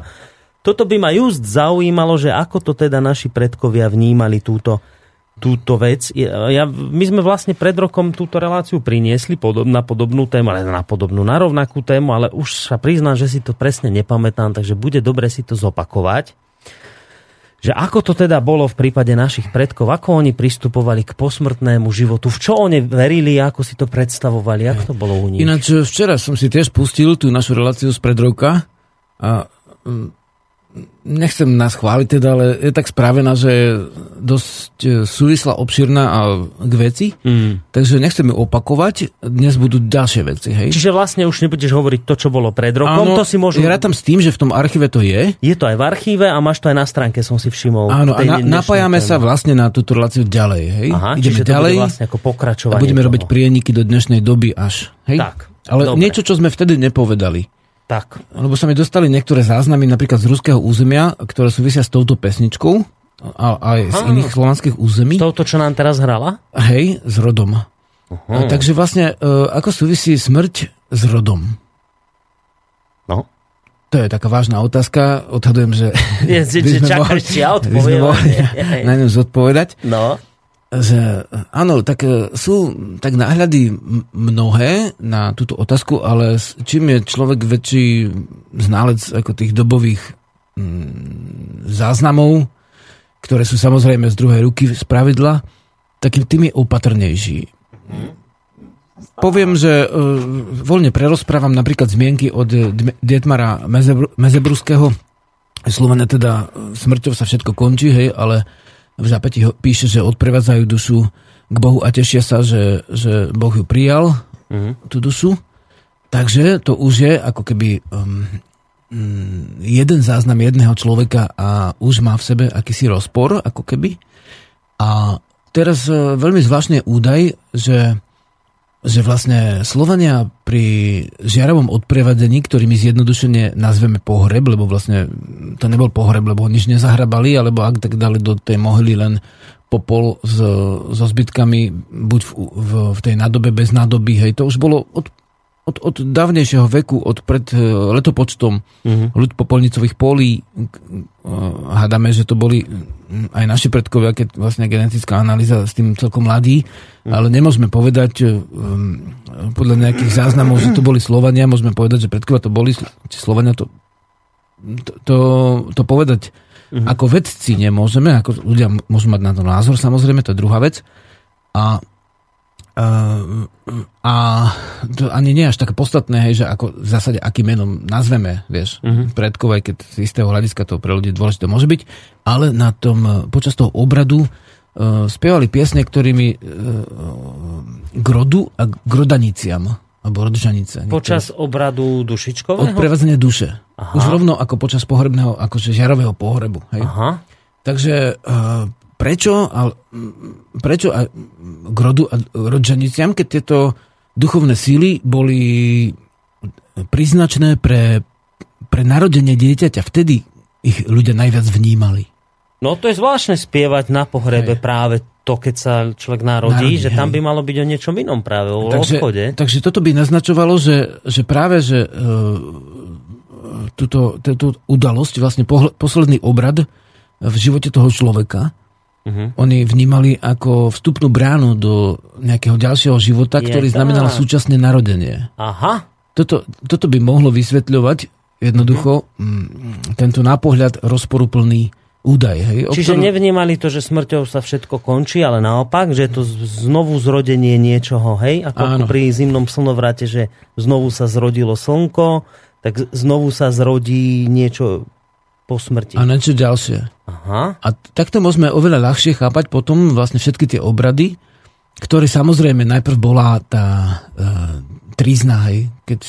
toto by ma just zaujímalo, že ako to teda naši predkovia vnímali túto, túto vec. Ja, my sme vlastne pred rokom túto reláciu priniesli podob, na podobnú tému, ale na podobnú, na rovnakú tému, ale už sa priznám, že si to presne nepamätám, takže bude dobre si to zopakovať. že ako to teda bolo v prípade našich predkov, ako oni pristupovali k posmrtnému životu, v čo oni verili, ako si to predstavovali, ako to bolo u nich. Ináč e, včera som si tiež pustil tú našu reláciu z predroka a mm, nechcem nás chváliť teda, ale je tak správená, že je dosť e, súvislá, obširná a k veci, Mm. takže nechcem ju opakovať, dnes budú ďalšie veci, hej? Čiže vlastne už nebudeš hovoriť to, čo bolo pred rokom, to si môžu... ja rátam s tým, že v tom archíve to je, Je to aj v archíve a máš to aj na stránke, som si všimol. Áno, a na, napájame sa vlastne na túto reláciu ďalej, hej? Aha, Ideme čiže ďalej to bude vlastne ako a pokračovanie budeme toho. robiť prieniky do dnešnej doby až, hej? Tak, Ale dobre. niečo, čo sme vtedy nepovedali. Tak, Lebo sa mi dostali niektoré záznamy napríklad z ruského územia, ktoré súvisia s touto pesničkou a aj z Aha. iných slovanských území. touto, čo nám teraz hrala? Hej, s rodom. Uh-huh. Takže vlastne, e, ako súvisí smrť s rodom? No. To je taká vážna otázka. Odhadujem, že... Je, by sme čakáš, mohli- ja by sme mohli na ňu zodpovedať. No, Že áno, tak e, sú tak náhľady mnohé na túto otázku, ale čím je človek väčší znalec ako tých dobových mm, záznamov, ktoré sú samozrejme z druhej ruky z pravidla, takým tým je opatrnejší. Poviem, že uh, voľne prerozprávam napríklad zmienky od Dietmara Mezebr- Mezebruského. Slovene teda eh, smrťou sa všetko končí, hej, ale v zápäti píše, že odprevádzajú dušu k Bohu a tešia sa, že, že Boh ju prijal, Mhm. tú dušu. Takže to už je ako keby um, mm, jeden záznam jedného človeka a už má v sebe akýsi rozpor, ako keby. A teraz e, veľmi zvláštny údaj, že, že vlastne Slovania pri žiarovom odprevadení, ktorý my zjednodušene nazveme pohreb, lebo vlastne to nebol pohreb, lebo nič nezahrabali, alebo ak tak dali do tej mohyly len popol s, so zbytkami, buď v, v, v tej nádobe bez nádoby, hej, to už bolo od, od, od dávnejšieho veku, od pred e, letopočtom Mhm. ľud popolnicových polí. e, Hádame, že to boli aj naši predkovia, keď vlastne genetická analýza s tým celkom mladí, ale nemôžeme povedať e, um, podľa nejakých záznamov, že to boli Slovania, môžeme povedať, že predkovia to boli, či Slovania to, to, to, to povedať Mhm. ako vedci nemôžeme, ako ľudia môžu mať na to názor, samozrejme, to je druhá vec. A a to ani nie je až také podstatné, hej, že ako v zásade akým menom nazveme, vieš, Mhm. predkov, aj keď z istého hľadiska to pre ľudí dôležité môže byť, ale na tom, eh, počas toho obradu uh, spievali piesne, ktorými uh, k rodu a k rodaniciam, alebo rodžanice. niektoré. počas obradu dušičkového? Odprevádzanie duše. Aha. Už rovno ako počas pohrebného, akože žiarového pohrebu. Hej. Aha. Takže uh, prečo, ale, prečo a, k rodu a rodžaniciam, keď tieto duchovné síly boli príznačné pre, pre narodenie dieťaťa, vtedy ich ľudia najviac vnímali. No to je zvláštne spievať na pohrebe Hej. práve to, keď sa človek narodí, Narodí, že tam hej. by malo byť o niečom inom práve, o takže, odchode. takže toto by naznačovalo, že, že práve, že uh, túto, túto udalosť, vlastne pohl- posledný obrad v živote toho človeka, Mhm. oni vnímali ako vstupnú bránu do nejakého ďalšieho života, Je ktorý znamenal tak. súčasné narodenie. Aha. Toto, toto by mohlo vysvetľovať jednoducho mm, tento nápohľad rozporuplný údaj. Hej, Čiže ktorom- nevnímali to, že smrťou sa všetko končí, ale naopak, že je to z- znovu zrodenie niečoho, hej? Ako Áno. pri zimnom slnovrate, že znovu sa zrodilo slnko, tak znovu sa zrodí niečo po smrti. A niečo ďalšie. Aha. A takto môžeme oveľa ľahšie chápať potom vlastne všetky tie obrady, ktoré samozrejme najprv bola tá uh, trizna, hej, keď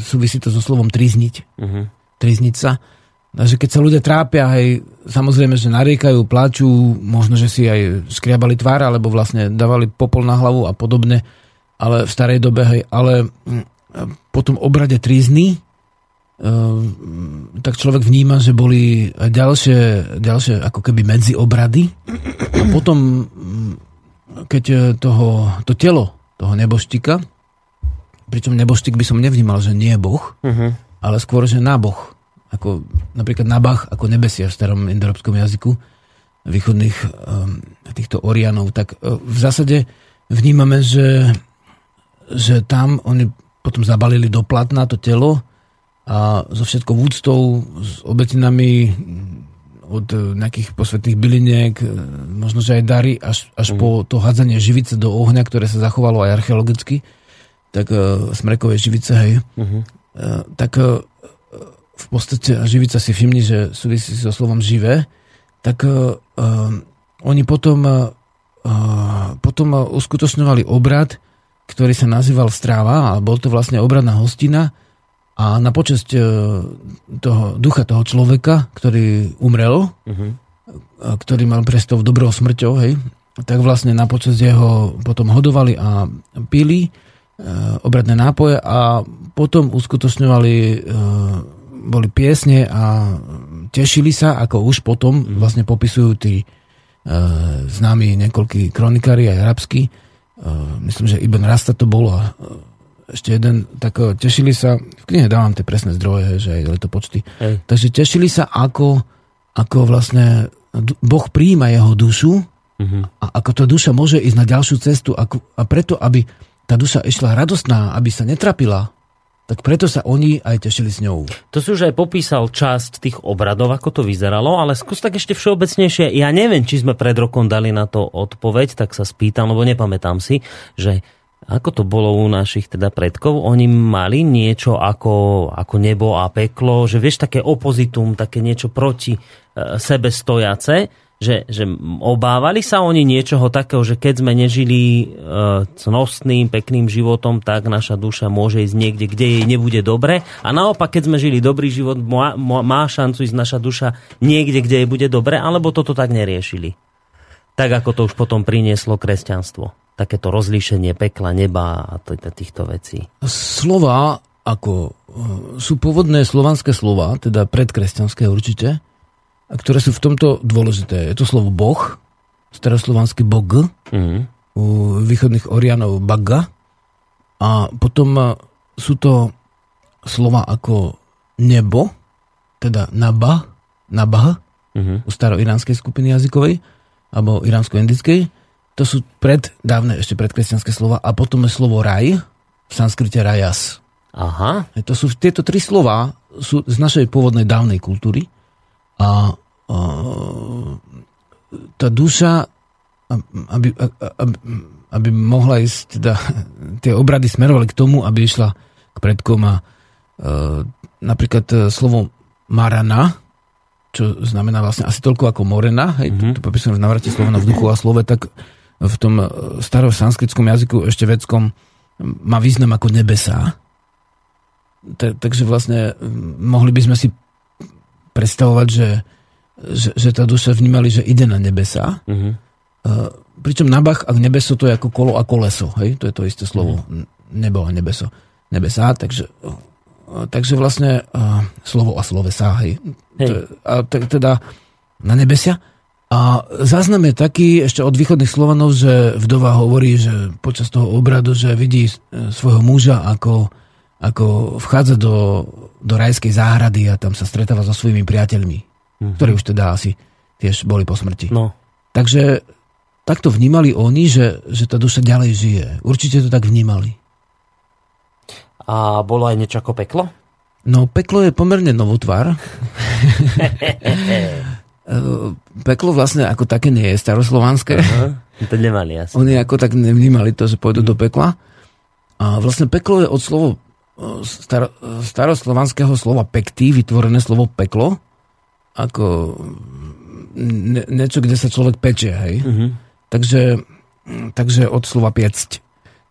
súvisí to so slovom trizniť, Mhm. trizniť sa. Takže keď sa ľudia trápia, hej, samozrejme, že nariekajú, plačú, možno, že si aj skriabali tvár, alebo vlastne dávali popol na hlavu a podobne, ale v starej dobe, hej, ale mm, po tom obrade trizny tak človek vníma, že boli aj ďalšie, ďalšie ako keby medzi obrady a potom mm, keď e, toho, to telo toho neboštika pričom neboštik by som nevnímal, že nie je boh Mhm. ale skôr, že na boh ako napríklad na bach, ako nebesia v starom indoeurópskom jazyku východných um, týchto Orianov, tak uh, v zásade vnímame, že, že tam oni potom zabalili do platna to telo a so všetkou úctou, s obetinami od e, nejakých posvetných byliniek, e, možno, že aj dary, až, až mm. po to hádzanie živice do ohňa, ktoré sa zachovalo aj archeologicky, tak uh, smrekové živice, hej, mm-hmm. uh, tak uh, v podstate živica si všimni, že súvisí so slovom živé, tak uh, uh, oni potom, uh, potom uskutočňovali obrad, ktorý sa nazýval Stráva, a bol to vlastne obradná hostina, a na počesť toho ducha toho človeka, ktorý umrel, uh-huh. ktorý mal prestov dobrou smrťou, hej, tak vlastne na počesť jeho potom hodovali a pili obradné nápoje a potom uskutočňovali, boli piesne a tešili sa, ako už potom uh-huh. vlastne popisujú tí známi niekoľkí kronikári aj arabskí. Myslím, že Ibn Rasta to bol a ešte jeden, tak eh, tešili sa, v knihe dávam tie presné zdroje, že aj letopočty, Hej. takže tešili sa, ako, ako vlastne Boh príjima jeho dušu uh-huh. a ako tá duša môže ísť na ďalšiu cestu ako, a preto, aby tá duša išla radostná, aby sa netrapila, tak preto sa oni aj tešili s ňou. To si už aj popísal časť tých obradov, ako to vyzeralo, ale skús tak ešte všeobecnejšie. Ja neviem, či sme pred rokom dali na to odpoveď, tak sa spýtam, lebo nepamätám si, že ako to bolo u našich teda predkov, oni mali niečo ako, ako nebo a peklo, že vieš, také opozitum, také niečo proti e, sebe stojace, že, že obávali sa oni niečoho takého, že keď sme nežili e, cnostným, pekným životom, tak naša duša môže ísť niekde, kde jej nebude dobre. A naopak, keď sme žili dobrý život, má, má šancu ísť naša duša niekde, kde jej bude dobre, alebo toto tak neriešili. Tak ako to už potom prinieslo kresťanstvo takéto rozlíšenie pekla, neba a týchto vecí? Slova ako e, sú pôvodné slovanské slova, teda predkresťanské určite, a ktoré sú v tomto dôležité. Je to slovo boh, staroslovanský bog, mm. u východných Orianov baga, a potom e, sú to slova ako nebo, teda naba, nabah, mm-hmm. u staroiránskej skupiny jazykovej, alebo iránsko-indickej, to sú pred, dávne ešte predkresťanské slova. A potom je slovo raj, v sanskrite rajas. Aha. To sú, tieto tri slova sú z našej pôvodnej dávnej kultúry. A, a tá duša, aby, aby, aby mohla ísť, teda, tie obrady smerovali k tomu, aby išla k predkom a e, napríklad e, slovo marana, čo znamená vlastne asi toľko ako morena, hej, mm-hmm. to, to popisujem v navrate Slovena v duchu a slove, tak v tom e, starom sanskritskom jazyku ešte vedskom má význam ako nebesá. takže vlastne mohli by sme si predstavovať, že, že, že tá duša vnímali, že ide na nebesa. Uh-huh. pričom nabach a nebeso to je ako kolo a koleso. Hej? To je to isté slovo. Uh-huh. Nebo a nebeso. Nebesá, takže, takže vlastne uh, slovo a slovesá. Hej? Hej. A teda na nebesia a záznam je taký ešte od východných Slovanov, že vdova hovorí, že počas toho obradu, že vidí e, svojho muža, ako, ako vchádza do, do rajskej záhrady a tam sa stretáva so svojimi priateľmi, mm-hmm. ktorí už teda asi tiež boli po smrti. No. Takže takto vnímali oni, že, že tá duša ďalej žije. Určite to tak vnímali. A bolo aj niečo ako peklo? No, peklo je pomerne novotvar. peklo vlastne ako také nie je staroslovanské. Aha, to nemali asi. Oni ako tak nevnímali to, že pôjdu mm. do pekla. A vlastne peklo je od slovo star, staroslovanského slova pekty, vytvorené slovo peklo, ako ne, niečo, kde sa človek pečie, hej. Mm-hmm. Takže, takže od slova piecť.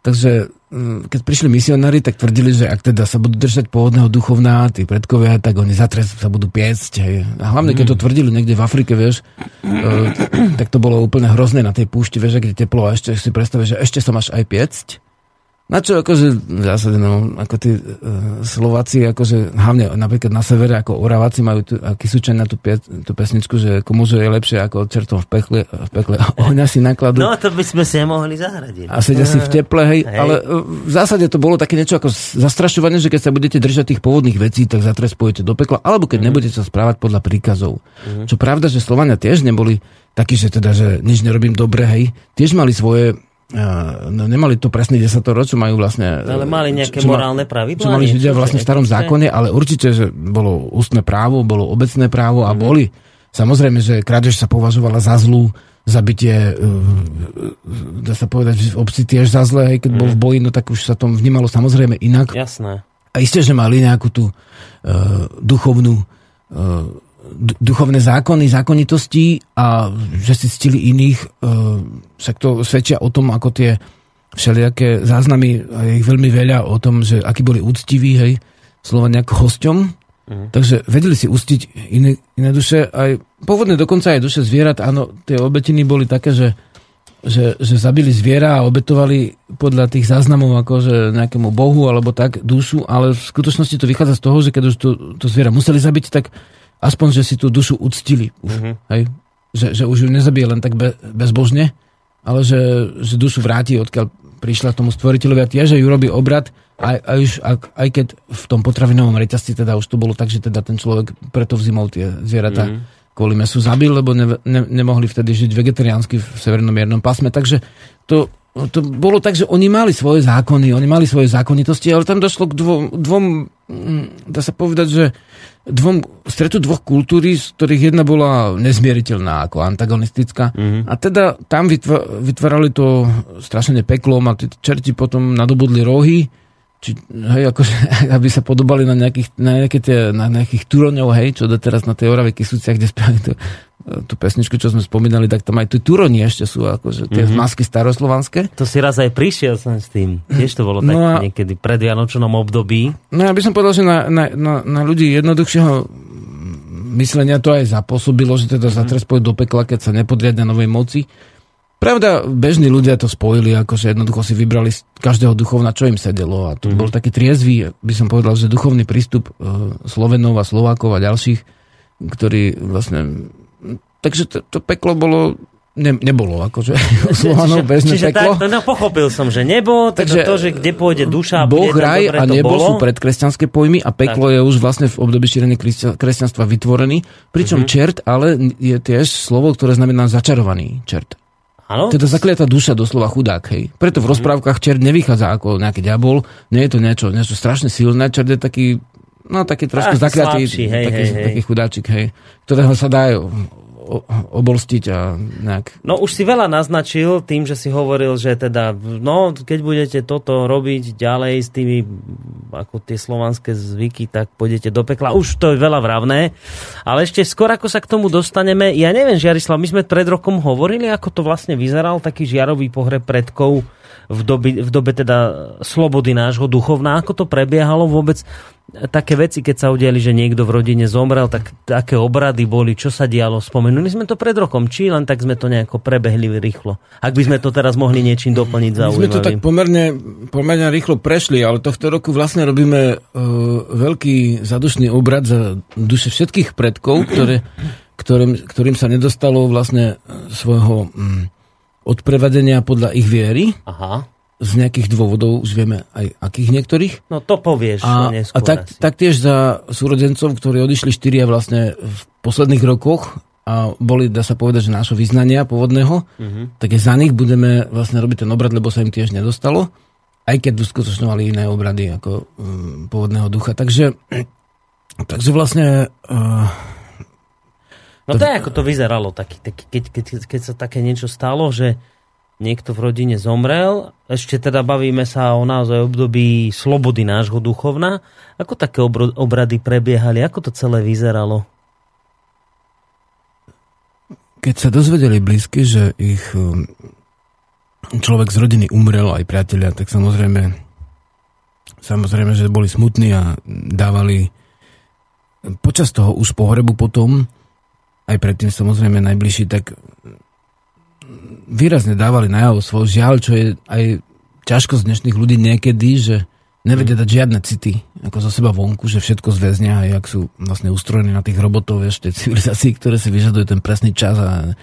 Takže mm, keď prišli misionári, tak tvrdili, že ak teda sa budú držať pôvodného duchovná, tí predkovia, tak oni zatres sa budú piecť. Hej. A hlavne, keď to tvrdili niekde v Afrike, vieš, uh, tak to bolo úplne hrozné na tej púšti, vieš, kde teplo a ešte si predstavíš, že ešte sa máš aj piecť. Na čo akože v zásade, no, ako tí uh, Slováci, akože hlavne napríklad na severe, ako Oraváci majú tu, aký sú na tú, pie, tú pesničku, že ako mužo je lepšie ako čertom v pekle, v pekle ohňa si nakladú. No to by sme si mohli zahradiť. A sedia si v teple, hej, hej. ale uh, v zásade to bolo také niečo ako zastrašovanie, že keď sa budete držať tých pôvodných vecí, tak zatres pôjdete do pekla, alebo keď mm. nebudete sa správať podľa príkazov. Mm. Čo pravda, že Slovania tiež neboli takí, že teda, že nič nerobím dobre, hej, tiež mali svoje no, nemali to presný desatoro, čo majú vlastne... Ale mali nejaké čo, morálne pravidlá? Čo mali ľudia vlastne v starom zákone, ale určite, že bolo ústne právo, bolo obecné právo a mm. boli samozrejme, že krádež sa považovala za zlú, zabitie, e, dá sa povedať, že v obci tiež za zlé, keď bol v boji, no tak už sa tom vnímalo samozrejme inak. Jasné. A isté, že mali nejakú tú uh, duchovnú uh, duchovné zákony, zákonitosti a že si ctili iných, uh, však to svedčia o tom, ako tie všelijaké záznamy, a je ich veľmi veľa o tom, že akí boli úctiví, hej, Slovania ako hosťom, Uh-huh. Takže vedeli si ustiť iné, iné duše, aj pôvodne dokonca aj duše zvierat, áno, tie obetiny boli také, že, že, že zabili zviera a obetovali podľa tých záznamov akože nejakému bohu alebo tak dušu, ale v skutočnosti to vychádza z toho, že keď už to, to zviera museli zabiť, tak aspoň, že si tú dušu uctili. Už, uh-huh. hej? Že, že už ju nezabije len tak be, bezbožne, ale že, že dušu vráti, odkiaľ prišla tomu stvoriteľovi a tiež, že ju robí obrad, aj, aj, už, aj, aj keď v tom potravinovom reťazci teda už to bolo tak, že teda ten človek preto vzimol tie zvieratá mm. kvôli mesu zabil, lebo ne, ne, nemohli vtedy žiť vegetariánsky v severnom miernom pásme. Takže to, to bolo tak, že oni mali svoje zákony, oni mali svoje zákonitosti, ale tam došlo k dvom, dvom mm, dá sa povedať, že dvom, stretu dvoch kultúry, z ktorých jedna bola nezmieriteľná ako antagonistická. Mm-hmm. A teda tam vytvárali to strašne peklom a tí čerti potom nadobudli rohy, či, hej, akože, aby sa podobali na, nejakých, na, nejaké tie, na nejakých turoňov, hej, čo teraz na tej Orave Kisúciach, kde spievali tú, tú pesničku, čo sme spomínali, tak tam aj tu turoni ešte sú, akože tie mm-hmm. masky staroslovanské. To si raz aj prišiel som s tým. Tiež to bolo no tak a, niekedy pred Vianočnom období. No ja by som povedal, že na, na, na, na ľudí jednoduchšieho myslenia to aj zapôsobilo, že teda mm-hmm. za trest do pekla, keď sa nepodriadia novej moci. Pravda, bežní ľudia to spojili, akože jednoducho si vybrali z každého duchovna, čo im sedelo. A to mm-hmm. bol taký triezvý, by som povedal, že duchovný prístup uh, Slovenov a Slovákov a ďalších, ktorí vlastne... Takže to, to peklo bolo ne, nebolo, akože Slovanov bežné čiže peklo. Tak, no, pochopil som, že nebo, teda Takže to, že kde pôjde duša Boh, raj a nebo sú predkresťanské pojmy a peklo tak. je už vlastne v období šírenia kresťanstva vytvorený, pričom mm-hmm. čert ale je tiež slovo, ktoré znamená začarovaný čert. Ano? Teda zakliatá duša, doslova chudák, hej. Preto v mhm. rozprávkach čert nevychádza ako nejaký diabol, nie je to niečo, niečo strašne silné, čert je taký, no taký trošku zakliatý, taký, hej, hej, taký chudáčik, hej, ktorého sa dá obolstiť a nejak... No už si veľa naznačil tým, že si hovoril, že teda, no keď budete toto robiť ďalej s tými, ako tie slovanské zvyky, tak pôjdete do pekla. Už to je veľa vravné. Ale ešte skôr, ako sa k tomu dostaneme, ja neviem, Žiarislav, my sme pred rokom hovorili, ako to vlastne vyzeral, taký žiarový pohreb predkov v dobe, v dobe teda slobody nášho duchovná, ako to prebiehalo vôbec také veci, keď sa udiali, že niekto v rodine zomrel, tak aké obrady boli, čo sa dialo. Spomenuli sme to pred rokom, či len tak sme to nejako prebehli rýchlo. Ak by sme to teraz mohli niečím doplniť zaujímavým. My sme to tak pomerne, pomerne rýchlo prešli, ale tohto roku vlastne robíme uh, veľký zadušný obrad za duše všetkých predkov, ktoré, ktorým, ktorým sa nedostalo vlastne svojho um, odprevadenia podľa ich viery. Aha z nejakých dôvodov, už vieme aj akých niektorých. No to povieš a, a tak, taktiež za súrodencov, ktorí odišli štyria vlastne v posledných rokoch a boli, dá sa povedať, že nášho vyznania pôvodného, uh-huh. tak je za nich budeme vlastne robiť ten obrad, lebo sa im tiež nedostalo, aj keď uskutočňovali iné obrady ako um, pôvodného ducha. Takže, takže vlastne... Uh, no to, to je ako to vyzeralo, taký, taký, keď, keď, keď sa také niečo stalo, že niekto v rodine zomrel. Ešte teda bavíme sa o naozaj období slobody nášho duchovna. Ako také obrady prebiehali? Ako to celé vyzeralo? Keď sa dozvedeli blízky, že ich um, človek z rodiny umrel, aj priatelia, tak samozrejme, samozrejme, že boli smutní a dávali počas toho už pohrebu potom, aj predtým samozrejme najbližší, tak výrazne dávali najavo svoj žiaľ, čo je aj ťažko dnešných ľudí niekedy, že nevedia dať žiadne city ako zo seba vonku, že všetko zväznia a jak sú vlastne ustrojení na tých robotov ešte civilizácií, ktoré si vyžadujú ten presný čas a e,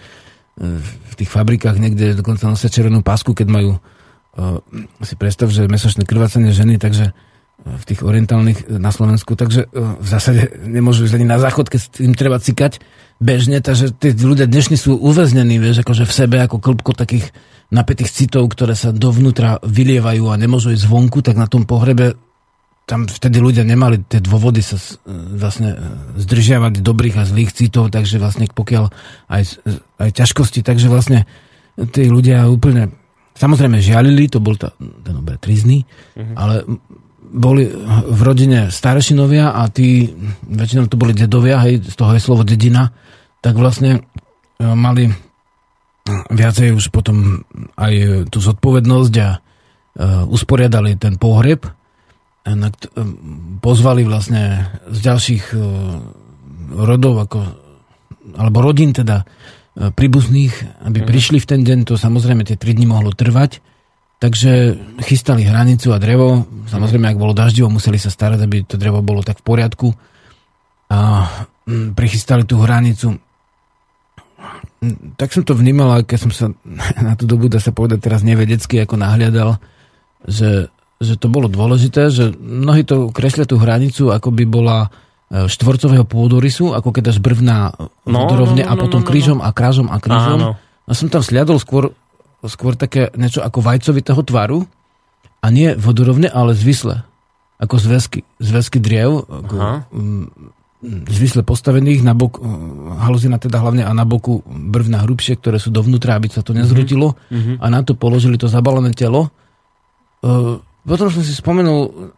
v tých fabrikách niekde dokonca nosia červenú pásku, keď majú uh, si predstav, že mesačné krvácanie ženy, takže uh, v tých orientálnych na Slovensku, takže uh, v zásade nemôžu ísť ani na záchod, keď im treba cikať bežne, takže tí ľudia dnešní sú uväznení, vieš, akože v sebe ako klbko takých napätých citov, ktoré sa dovnútra vylievajú a nemôžu ísť zvonku, tak na tom pohrebe tam vtedy ľudia nemali tie dôvody sa s- vlastne e, zdržiavať dobrých a zlých citov, takže vlastne pokiaľ aj, aj ťažkosti, takže vlastne tí ľudia úplne samozrejme žialili, to bol tá, ten obrad trizný, ale boli v rodine starešinovia a tí, väčšinou to boli dedovia, hej, z toho je slovo dedina, tak vlastne e, mali viacej už potom aj tú zodpovednosť a e, usporiadali ten pohreb. E, pozvali vlastne z ďalších rodov, ako, alebo rodín teda príbuzných, aby prišli v ten deň, to samozrejme tie 3 dní mohlo trvať, takže chystali hranicu a drevo, samozrejme ak bolo daždivo, museli sa starať, aby to drevo bolo tak v poriadku a mm, prichystali tú hranicu tak som to vnímal, ale keď som sa na tú dobu, dá sa povedať teraz nevedecky, ako nahliadal, že, že to bolo dôležité, že mnohí to kreslia tú hranicu, ako by bola e, štvorcového pôdorysu, ako keď až brvná No, vodorovne no, no, a potom no, no, no. krížom a krážom a krížom. Áno. A som tam sliadol skôr, skôr také niečo ako vajcovitého tvaru a nie vodorovne, ale zvisle. Ako zväzky, zväzky driev, ako, Aha. mm, zvisle postavených, na bok, eh, haluzina teda hlavne a na boku brvna hrubšie, ktoré sú dovnútra, aby sa to nezrutilo Mhm. a na to položili to zabalené telo. Eh, Potom som si spomenul,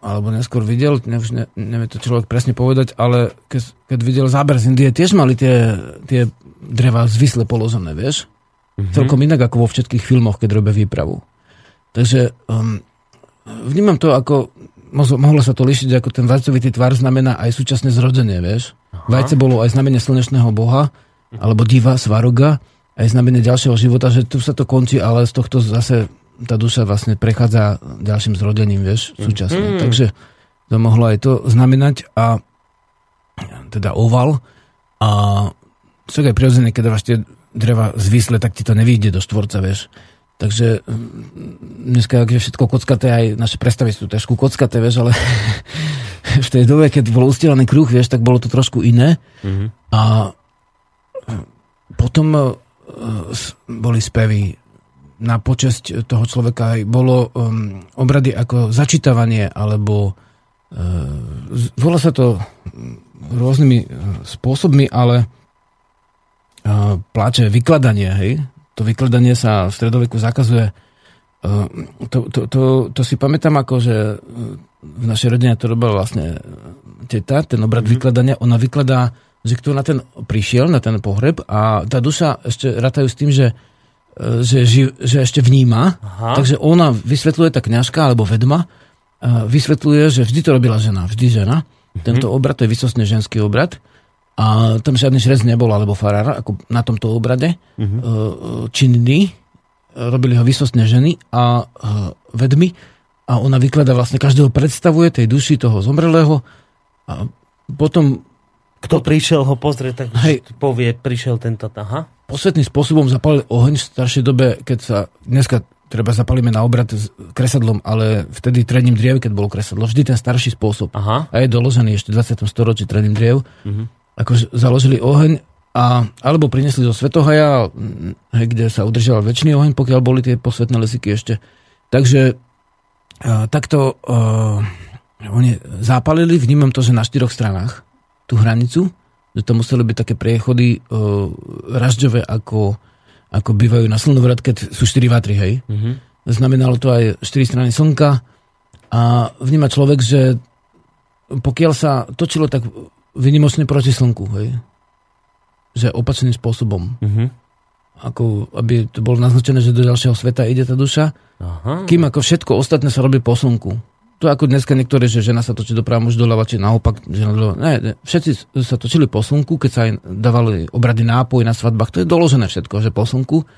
alebo neskôr videl, ne, už ne, nevie to človek presne povedať, ale keď, keď videl záber z Indie, tiež mali tie, tie dreva zvisle položené, vieš? Mhm. Celkom inak ako vo všetkých filmoch, keď robia výpravu. Takže um, vnímam to ako, mo- mohlo sa to líšiť, ako ten vajcovitý tvar znamená aj súčasné zrodenie, vieš? Vajce bolo aj znamenie slnečného boha, alebo diva, svaroga, aj znamenie ďalšieho života, že tu sa to končí, ale z tohto zase tá duša vlastne prechádza ďalším zrodením, vieš, súčasne. Takže to mohlo aj to znamenať a teda oval a však aj prirodzené, keď dávaš tie dreva zvisle, tak ti to nevyjde do štvorca, vieš. Takže mm, dneska, ak je všetko kockaté, aj naše predstavy sú trošku kockaté, vieš, ale v tej dobe, keď bol ustielaný kruh, vieš, tak bolo to trošku iné. Mhm. A potom e, boli spevy na počesť toho človeka aj bolo um, obrady ako začítavanie alebo uh, volá sa to rôznymi spôsobmi, ale pláče vykladanie, hej? To vykladanie sa v stredoveku zakazuje. To, to, to, to si pamätám ako, že uh, v našej rodine to robila vlastne uh, teta, ten obrad mm-hmm. vykladania, ona vykladá, že kto na ten prišiel, na ten pohreb a tá duša ešte ratajú s tým, že e, že, ži, že ešte vníma, Aha. takže ona vysvetľuje, tá kňažka alebo vedma, e, vysvetľuje, že vždy to robila žena, vždy žena. Tento obrad to je vysostne ženský obrad a tam žiadny šrec nebol alebo farár, ako na tomto obrade. E, činný, robili ho vysostne ženy a vedmy a ona vykladá vlastne, každého predstavuje tej duši toho zomrelého a potom Kto prišiel ho pozrieť, tak Hej. povie, prišiel tento, aha. posvetným spôsobom zapálili oheň v staršej dobe, keď sa dneska treba zapalíme na obrad s kresadlom, ale vtedy trením driev, keď bolo kresadlo. Vždy ten starší spôsob. Aha. A je doložený ešte v 20. storočí trením driev. Mhm. Akože založili oheň a, alebo priniesli zo Svetohaja, mm, hej, kde sa udržal väčší oheň, pokiaľ boli tie posvetné lesiky ešte. Takže a, takto a, oni zápalili, vnímam to, že na štyroch stranách tú hranicu, že to museli byť také priechody uh, ražďové, ako, ako bývajú na slnovrat, keď sú štyri vatry, hej. Mhm. Znamenalo to aj štyri strany slnka a vníma človek, že pokiaľ sa točilo tak vynimočne proti slnku, hej, že opačným spôsobom, Mhm. ako aby to bolo naznačené, že do ďalšieho sveta ide tá duša, Aha. kým ako všetko ostatné sa robí po slnku. To ako dneska niektoré, že žena sa točí doprava, muž doľava, či naopak. Žena doľava. Ne, ne, všetci sa točili po slnku, keď sa aj dávali obrady nápoj na svadbách. To je doložené všetko, že po slnku.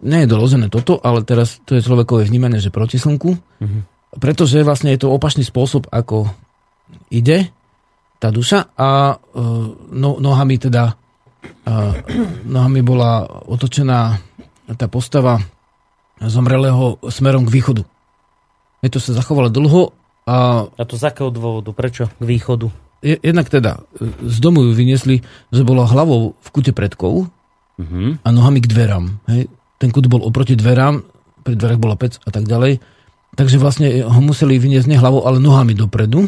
Nie je doložené toto, ale teraz to je človekové vnímanie, že proti slnku. Mhm. Pretože vlastne je to opačný spôsob, ako ide tá duša a e, no, nohami teda e, nohami bola otočená tá postava zomrelého smerom k východu. Je to sa zachovalo dlho a A to z akého dôvodu? Prečo? K východu. je- jednak teda z domu ju vyniesli, že bola hlavou v kute predkov Mhm. a nohami k dverám. Hej. Ten kut bol oproti dverám, pri dverách bola pec a tak ďalej. Takže vlastne ho museli vyniesť nie hlavou, ale nohami dopredu,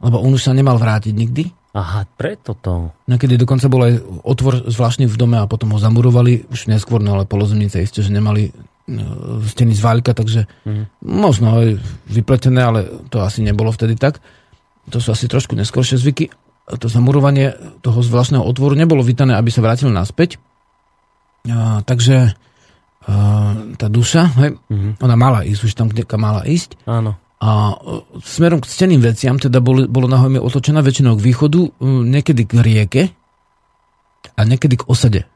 lebo on už sa nemal vrátiť nikdy. Aha, preto to. Niekedy dokonca bol aj otvor zvláštny v dome a potom ho zamurovali, už neskôr, no ale polozemnice isté, že nemali e, steny z válka, takže možno aj vypletené, ale to asi nebolo vtedy tak. To sú asi trošku neskôršie zvyky. To zamurovanie toho zvláštneho otvoru nebolo vítané, aby sa vrátil naspäť. A, takže a, tá duša, hej, ona mala ísť už tam, kde mala ísť. Áno. A e, smerom k steným veciam, teda bolo, bolo nahojme otočená väčšinou k východu, e, niekedy k rieke a niekedy k osade.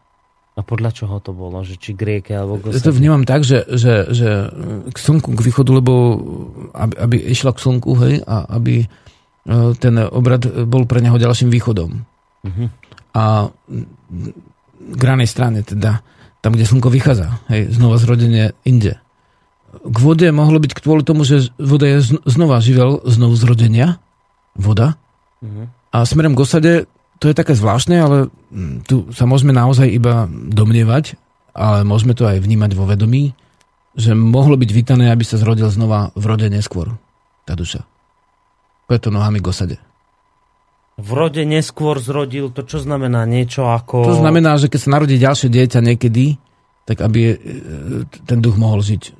A podľa čoho to bolo? Že či k rieke alebo k Ja to osade? vnímam tak, že, že, že k slnku, k východu, lebo aby, aby išla k slnku, hej, a aby e, ten obrad bol pre neho ďalším východom. Mhm. A k ranej strane, teda tam, kde slnko vychádza, hej, znova zrodenie inde. K vode mohlo byť kvôli tomu, že voda je zn- znova živel znovu zrodenia, voda. Mhm. A smerom k osade, to je také zvláštne, ale mm, tu sa môžeme naozaj iba domnievať, ale môžeme to aj vnímať vo vedomí, že mohlo byť vítané, aby sa zrodil znova v rode neskôr, tá duša. Preto nohami k osade. V rode neskôr zrodil to, čo znamená niečo ako... To znamená, že keď sa narodí ďalšie dieťa niekedy, tak aby e, ten duch mohol žiť.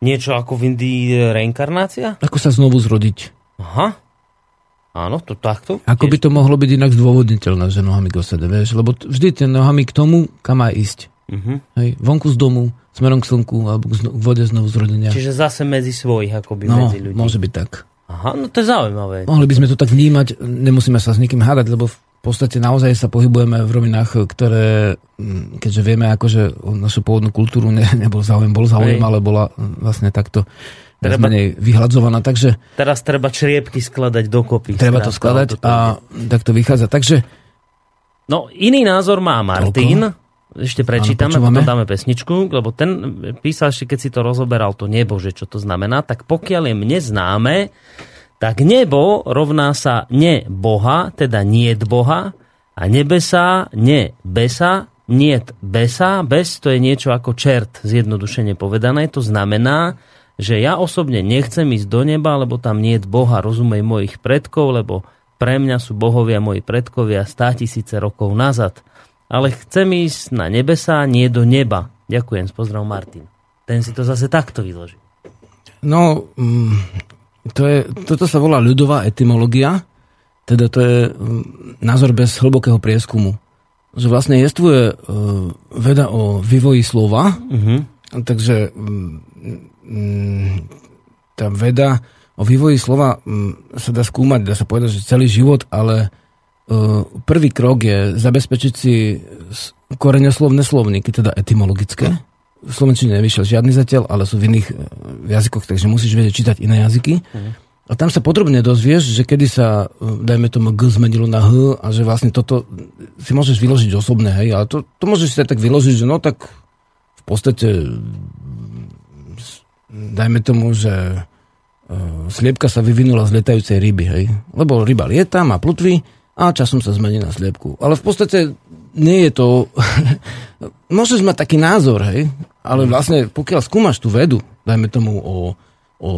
Niečo ako v Indii reinkarnácia? Ako sa znovu zrodiť. Aha. Áno, to takto. Ako by to mohlo byť inak zdôvodniteľné, že nohami k osade, vieš? Lebo vždy tie nohami k tomu, kam má ísť. Mhm. Hej, vonku z domu, smerom k slnku, alebo k vode znovu zrodenia. Čiže zase medzi svojich, akoby no, medzi ľudí. môže byť tak. Aha, no to je zaujímavé. Mohli by sme to tak vnímať, nemusíme sa s nikým hádať, lebo v podstate naozaj sa pohybujeme v rovinách, ktoré, mm, keďže vieme akože o našu pôvodnú kultúru ne, nebol záujem, bol záujem, Hej. ale bola mm, vlastne takto Treba- menej vyhľadzovaná, takže Teraz treba čriepky skladať dokopy. treba to Skrátka, skladať a tak to vychádza. Takže No, iný názor má Martin. Ešte prečítame, počúvame. potom dáme pesničku, lebo ten písal keď si to rozoberal, to nebo, že čo to znamená, tak pokiaľ je mne známe, tak nebo rovná sa ne Boha, teda niet Boha, a nebesa, ne besa, niet besa, bez to je niečo ako čert, zjednodušene povedané. To znamená, že ja osobne nechcem ísť do neba, lebo tam niet Boha, rozumej mojich predkov, lebo pre mňa sú bohovia moji predkovia stá tisíce rokov nazad. Ale chcem ísť na nebesa, nie do neba. Ďakujem, pozdrav Martin. Ten si to zase takto vyloží. No, mm, to je, toto sa volá ľudová etymológia, teda to je mm, názor bez hlbokého prieskumu. Že vlastne jestvuje uh, veda o vývoji slova, Uh-huh. takže mm, mm, tá veda o vývoji slova sa dá skúmať, dá sa povedať, že celý život, ale uh, prvý krok je zabezpečiť si koreňoslovné slovníky, teda etymologické. V Slovenčine nevyšiel žiadny zatiaľ, ale sú v iných e, jazykoch, takže musíš vedieť čítať iné jazyky. A tam sa podrobne dozvieš, že kedy sa, e, dajme tomu, G zmenilo na H a že vlastne toto si môžeš vyložiť osobne, hej, ale to, to môžeš si tak vyložiť, že no tak v podstate mm, dajme tomu, že e, sliepka sa vyvinula z lietajúcej ryby, hej. Lebo ryba lieta, má plutvy a časom sa zmení na sliepku. Ale v podstate nie je to... Môžeš mať taký názor, hej, ale vlastne pokiaľ skúmaš tú vedu, dajme tomu o, o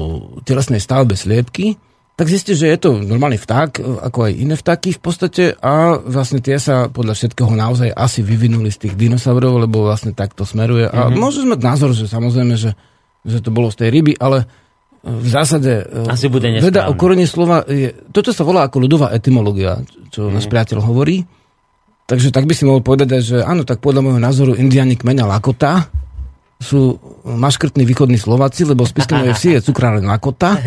telesnej stavbe sliepky, tak zistíš, že je to normálny vták, ako aj iné vtáky v podstate a vlastne tie sa podľa všetkého naozaj asi vyvinuli z tých dinosaurov, lebo vlastne tak to smeruje. A mm-hmm. môžeš mať názor, že samozrejme, že, že to bolo z tej ryby, ale v zásade Asi bude veda o korene slova, je, toto sa volá ako ľudová etymológia, čo mm. náš priateľ hovorí. Takže tak by si mohol povedať, že áno, tak podľa môjho názoru indiani kmeňa Lakota sú maškrtní východní Slováci, lebo Novej Vsi je cukráreň Lakota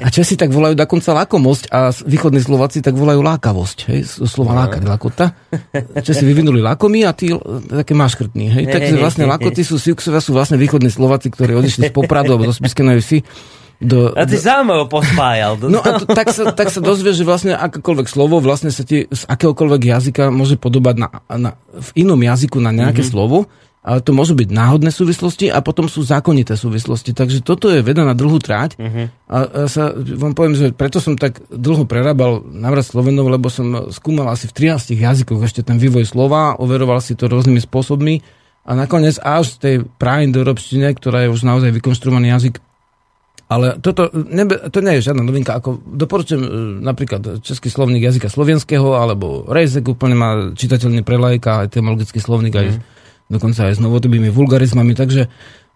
a Česi tak volajú dokonca lakomosť a východní Slováci tak volajú lákavosť, hej, slova lákať Lakota. Česi vyvinuli lakomy a tí také maškrtní, hej. Takže vlastne Lakoty sú, sú vlastne východní Slováci, ktorí odišli z Popradu alebo zo Spiske Novej Vsi do, A ty sám ho pospájal. No a to, tak, sa, tak sa dozvieš, že vlastne akékoľvek slovo vlastne sa ti z akéhokoľvek jazyka môže podobať na, na, v inom jazyku na nejaké mm-hmm. slovo, ale to môžu byť náhodné súvislosti a potom sú zákonité súvislosti. Takže toto je veda na druhú tráť. Mm-hmm. A, a sa vám poviem, že preto som tak dlho prerábal navrat Slovenov, lebo som skúmal asi v 13 jazykoch ešte ten vývoj slova, overoval si to rôznymi spôsobmi a nakoniec až v tej praindoeurópštine, ktorá je už naozaj vykonštruovaný jazyk, Ale toto, nebe, to nie je žiadna novinka. Ako doporučujem e, napríklad Český slovník jazyka slovenského, alebo Rejzek úplne má čitateľný pre lajka, aj slovník, mm. aj dokonca aj s novodobými vulgarizmami, takže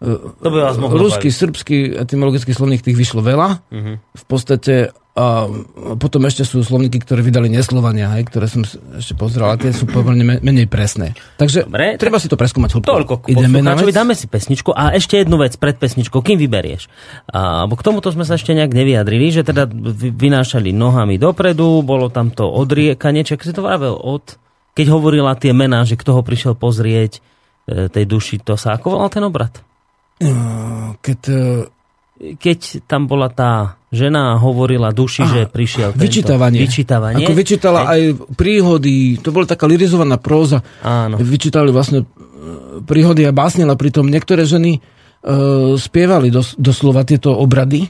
To by vás mohlo Ruský, baviť. srbský etymologický slovník tých vyšlo veľa. Mhm. V podstate a potom ešte sú slovníky, ktoré vydali neslovania, hej, ktoré som ešte pozeral, a tie sú pomerne me- menej presné. Takže Dobre, treba si to preskúmať hĺbkovo. Toľko k Ideme na vec. dáme si pesničku a ešte jednu vec pred pesničkou, kým vyberieš. A, k tomuto sme sa ešte nejak nevyjadrili, že teda vy- vynášali nohami dopredu, bolo tam to odriekanie, či ako si to vravel, od, keď hovorila tie mená, že kto ho prišiel pozrieť e, tej duši, to sa ako volal ten obrad? Keď e, Keď tam bola tá žena hovorila duši, že prišiel tento. vyčítavanie. Vyčítavanie. Ako vyčítala aj príhody, to bola taká lirizovaná próza. Áno. Vyčítali vlastne e, príhody a básnila pritom niektoré ženy e, spievali dos, doslova tieto obrady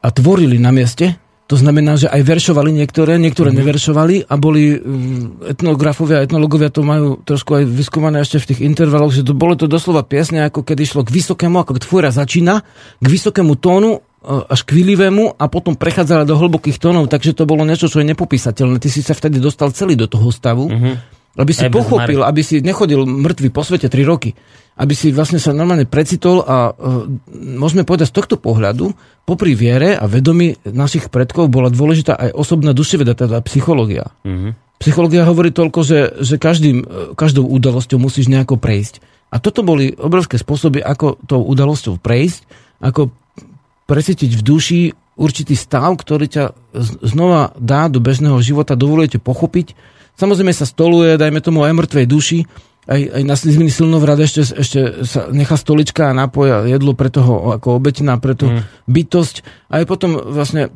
a tvorili na mieste. To znamená, že aj veršovali niektoré, niektoré mm-hmm. neveršovali a boli mm, etnografovia a etnológovia to majú trošku aj vyskúmané ešte v tých intervaloch, že to bolo to doslova piesne, ako keď išlo k vysokému, ako tvora začína, k vysokému tónu e, až k vilivému a potom prechádzala do hlbokých tónov, takže to bolo niečo, čo je nepopísateľné. Ty si sa vtedy dostal celý do toho stavu, mm-hmm. aby si Aj pochopil, aby si nechodil mŕtvy po svete 3 roky, aby si vlastne sa normálne precitol a uh, môžeme povedať z tohto pohľadu, popri viere a vedomí našich predkov bola dôležitá aj osobná duševeda, teda psychológia. Mhm. Psychológia hovorí toľko, že, že každým, e, každou udalosťou musíš nejako prejsť. A toto boli obrovské spôsoby, ako tou udalosťou prejsť, ako presítiť v duši určitý stav, ktorý ťa znova dá do bežného života, dovolujete pochopiť. Samozrejme sa stoluje, dajme tomu aj mŕtvej duši, aj, aj na slizminy silnovrad ešte, ešte sa nechá stolička a nápoj a jedlo pre toho ako obetina, pre tú mm. bytosť. A aj potom vlastne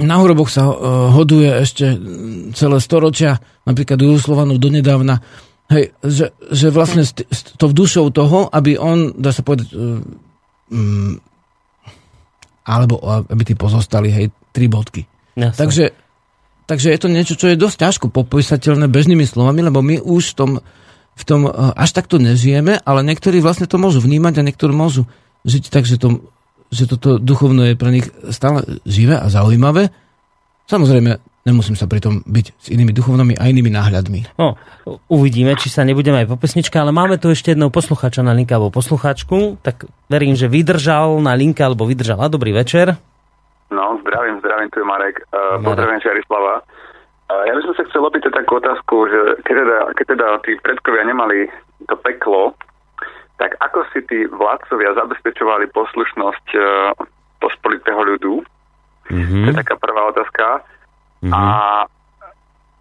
na hroboch sa uh, hoduje ešte celé storočia, napríklad u Slovanov donedávna, hej, že, že vlastne s, s tou dušou toho, aby on, dá sa povedať, um, alebo aby tí pozostali, hej, tri bodky. Jasne. Takže, takže je to niečo, čo je dosť ťažko popísateľné bežnými slovami, lebo my už v tom, v tom uh, až takto nežijeme, ale niektorí vlastne to môžu vnímať a niektorí môžu žiť tak, že, to, že toto duchovno je pre nich stále živé a zaujímavé. Samozrejme, nemusím sa pritom byť s inými duchovnami a inými náhľadmi. No, uvidíme, či sa nebudeme aj po pesničke, ale máme tu ešte jedného poslucháča na linke alebo poslucháčku, tak verím, že vydržal na linke alebo vydržala. Dobrý večer. No, zdravím, zdravím, tu je Marek. Uh, Marek. pozdravím Žarislava. Ja by som sa chcel opýtať takú otázku, že keď teda, keď teda tí predkovia nemali to peklo, tak ako si tí vládcovia zabezpečovali poslušnosť uh, pospolitého ľudu? Mhm. To je taká prvá otázka. A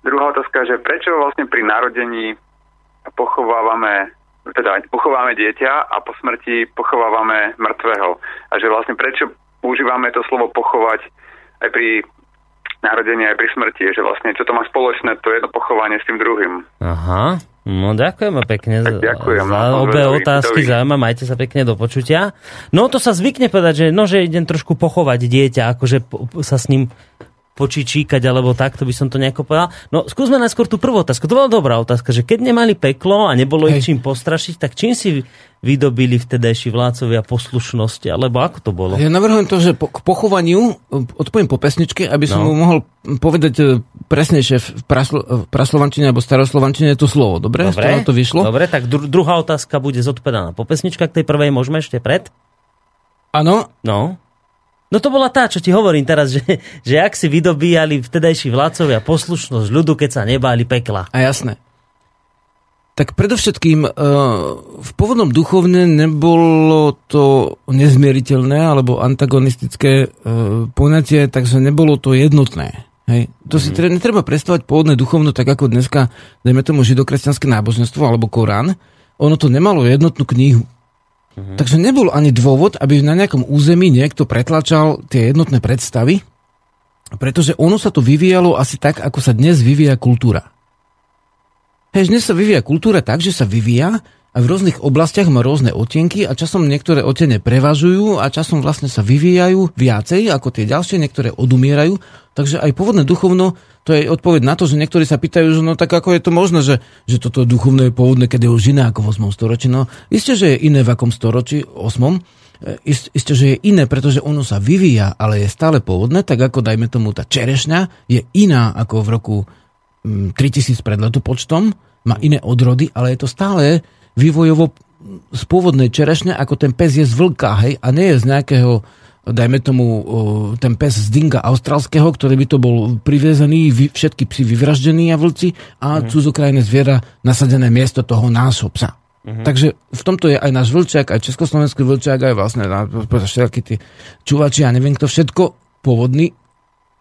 druhá otázka, že prečo vlastne pri narodení pochovávame teda pochovávame dieťa a po smrti pochovávame mŕtvého. A že vlastne prečo používame to slovo pochovať aj pri narodení, aj pri smrti. Že vlastne čo to má spoločné, to jedno pochovanie s tým druhým. Aha, no ďakujeme pekne Tak ďakujem, za no, obe veľmi otázky, dovi. zaujíma, majte sa pekne do počutia. No to sa zvykne povedať, že, no, že idem trošku pochovať dieťa, akože sa s ním počičíkať, alebo tak, to by som to nejako povedal. No skúsme najskôr tú prvú otázku. To bola dobrá otázka, že keď nemali peklo a nebolo ich Hej. čím postrašiť, tak čím si vydobili vtedajší vládcovia poslušnosť, alebo ako to bolo? Ja navrhujem to, že po, k pochovaniu e, odpoviem po pesničke, aby som No. mu mohol povedať e, presnejšie v, praslo, v praslovančine alebo staroslovančine to slovo. Dobre? Z toho to vyšlo? Dobre, tak dru- druhá otázka bude zodpovedaná po pesnička, k tej prvej môžeme ešte pred? Áno, No. No to bola tá, čo ti hovorím teraz, že, že ak si vydobíjali vtedajší vládcovia poslušnosť ľudu, keď sa nebáli pekla. a jasné. Tak predovšetkým e, v pôvodnom duchovne nebolo to nezmieriteľné alebo antagonistické e, poňatie, takže nebolo to jednotné. Hej. To si tre- netreba predstavať pôvodné duchovno tak ako dneska, dajme tomu židokresťanské náboženstvo alebo Korán. Ono to nemalo jednotnú knihu. Takže nebol ani dôvod, aby na nejakom území niekto pretlačal tie jednotné predstavy, pretože ono sa to vyvíjalo asi tak, ako sa dnes vyvíja kultúra. Hej, dnes sa vyvíja kultúra tak, že sa vyvíja a v rôznych oblastiach má rôzne otienky a časom niektoré otiene prevažujú a časom vlastne sa vyvíjajú viacej ako tie ďalšie, niektoré odumierajú. Takže aj pôvodné duchovno, to je odpoveď na to, že niektorí sa pýtajú, že no tak ako je to možné, že, že toto duchovné je pôvodné, keď je už iné ako v 8. storočí. No isté, že je iné v akom storočí, 8. E, ist, isté, že je iné, pretože ono sa vyvíja, ale je stále pôvodné, tak ako dajme tomu tá čerešňa je iná ako v roku 3000 pred letopočtom, má iné odrody, ale je to stále vývojovo z pôvodnej čerešne, ako ten pes je z vlka, hej, a nie je z nejakého dajme tomu ten pes z dinga australského, ktorý by to bol privezený, všetky psi vyvraždení a vlci a mm. cudzokrajné zviera nasadené miesto toho nášho psa. Mm-hmm. Takže v tomto je aj náš vlčiak, aj československý vlčiak, aj vlastne všetky tí čuvači a neviem kto všetko pôvodný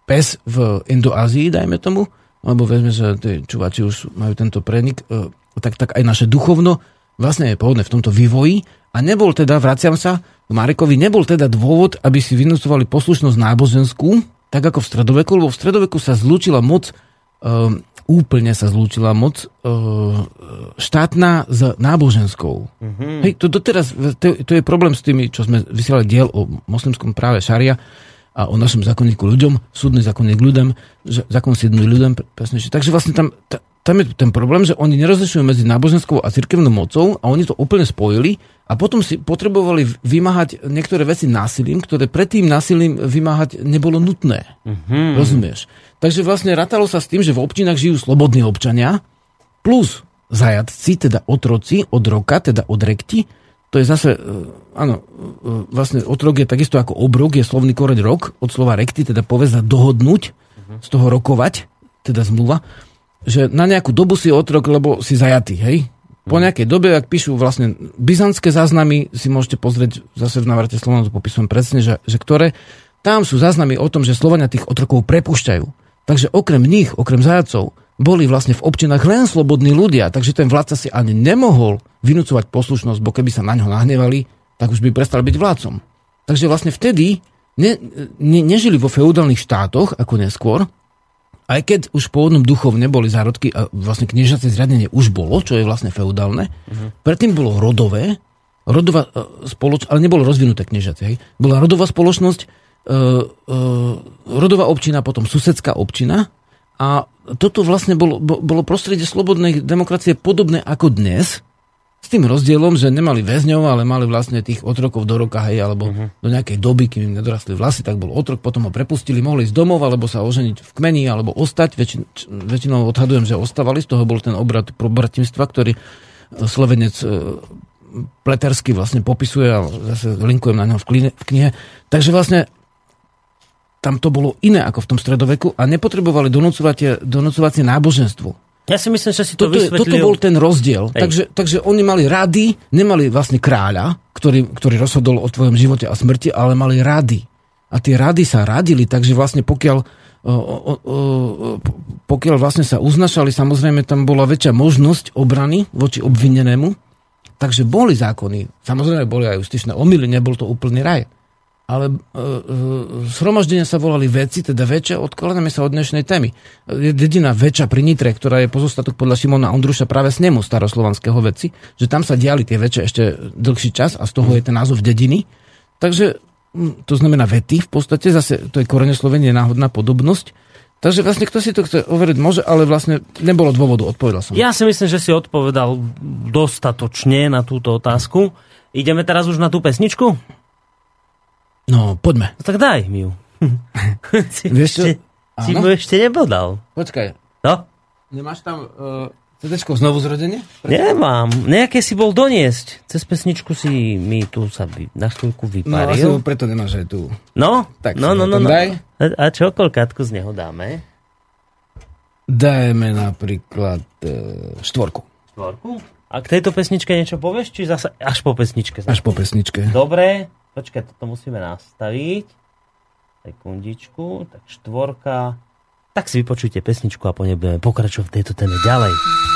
pes v Indoázii, dajme tomu, lebo vezme, že tí čuvači už majú tento prenik, e, tak, tak aj naše duchovno vlastne je pôvodné v tomto vývoji a nebol teda, vraciam sa k Marekovi, nebol teda dôvod, aby si vynúcovali poslušnosť náboženskú, tak ako v stredoveku, lebo v stredoveku sa zlúčila moc, um, úplne sa zlúčila moc um, štátna s náboženskou. Mm-hmm. Hej, to doteraz, to, to je problém s tými, čo sme vysielali diel o moslimskom práve šaria a o našom zákonníku ľuďom, súdny zákonník ľuďom, zákon súdny ľuďom, presnejšie. Takže vlastne tam, tam je ten problém, že oni nerozlišujú medzi náboženskou a cirkevnou mocou a oni to úplne spojili a potom si potrebovali vymáhať niektoré veci násilím, ktoré predtým násilím vymáhať nebolo nutné. Mm-hmm. Rozumieš? Takže vlastne ratalo sa s tým, že v občinách žijú slobodní občania, plus zajatci, teda otroci od roka, teda od rekti, to je zase, e, áno, e, vlastne otrok je takisto ako obrok, je slovný koreň rok, od slova rekti, teda poveza dohodnúť, mm-hmm. z toho rokovať, teda zmluva, že na nejakú dobu si otrok, lebo si zajatý, hej? Po nejakej dobe, ak píšu vlastne byzantské záznamy, si môžete pozrieť zase v návrate Slovana, to popisujem presne, že, že ktoré, tam sú záznamy o tom, že Slovania tých otrokov prepušťajú. Takže okrem nich, okrem zajacov, boli vlastne v občinách len slobodní ľudia, takže ten vládca si ani nemohol vynúcovať poslušnosť, bo keby sa na ňo nahnevali, tak už by prestal byť vládcom. Takže vlastne vtedy ne, ne, nežili vo feudálnych štátoch, ako neskôr, aj keď už po pôvodnom duchov neboli zárodky a vlastne kniežacie zriadenie už bolo, čo je vlastne feudálne, uh-huh. predtým bolo rodové, rodová uh, spoločnosť, ale nebolo rozvinuté kniežacie. Bola rodová spoločnosť, uh, uh, rodová občina, potom susedská občina a toto vlastne bolo, bolo prostredie slobodnej demokracie podobné ako dnes, s tým rozdielom, že nemali väzňov, ale mali vlastne tých otrokov do roka, hej, alebo uh-huh. do nejakej doby, kým im nedorastli vlasy, tak bol otrok, potom ho prepustili, mohli ísť domov, alebo sa oženiť v kmeni, alebo ostať. Väčšin, väčšinou odhadujem, že ostávali, z toho bol ten obrad bratimstva, ktorý e, slovenec e, Pletersky vlastne popisuje a zase linkujem na ňom v, kline, v knihe. Takže vlastne tam to bolo iné ako v tom stredoveku a nepotrebovali donúcovacie, donúcovacie náboženstvo. Ja si myslím, že si to toto, vysvetlil. Toto bol ten rozdiel. Takže, takže oni mali rady, nemali vlastne kráľa, ktorý, ktorý rozhodol o tvojom živote a smrti, ale mali rady. A tie rady sa radili, takže vlastne pokiaľ, o, o, o, pokiaľ vlastne sa uznašali, samozrejme tam bola väčšia možnosť obrany voči obvinenému, takže boli zákony. Samozrejme boli aj justičné omily, nebol to úplný raj ale e, e, zhromaždenia sa volali veci, teda väčšia, odkladáme sa od dnešnej témy. Dedina väčšia pri Nitre, ktorá je pozostatok podľa Šimona Ondruša práve s nemu staroslovanského veci, že tam sa diali tie väčšie ešte dlhší čas a z toho je ten názov dediny. Takže to znamená vety v podstate, zase to je koreneslovenie náhodná podobnosť. Takže vlastne kto si to chce overiť môže, ale vlastne nebolo dôvodu, odpovedal som. Ja si myslím, že si odpovedal dostatočne na túto otázku. Ideme teraz už na tú pesničku? No, poďme. No tak daj mi ju. si, Vieš čo? Si mu ešte nebodal. Počkaj. No? Nemáš tam uh, CD znovu zrodenie? Nemám. Nejaké si bol doniesť. Cez pesničku si mi tu sa by, na chvíľku vyparil. No, asi preto nemáš aj tu. No? Tak no, no, no, no. Daj. A, a čo, koľkátku z neho dáme? Dajme napríklad uh, štvorku. Štvorku? A k tejto pesničke niečo povieš, či zase až po pesničke? Až po pesničke. Dobre, Počkaj, toto musíme nastaviť. Sekundičku. Tak štvorka. Tak si vypočujte pesničku a po nej budeme pokračovať v tejto téme ďalej.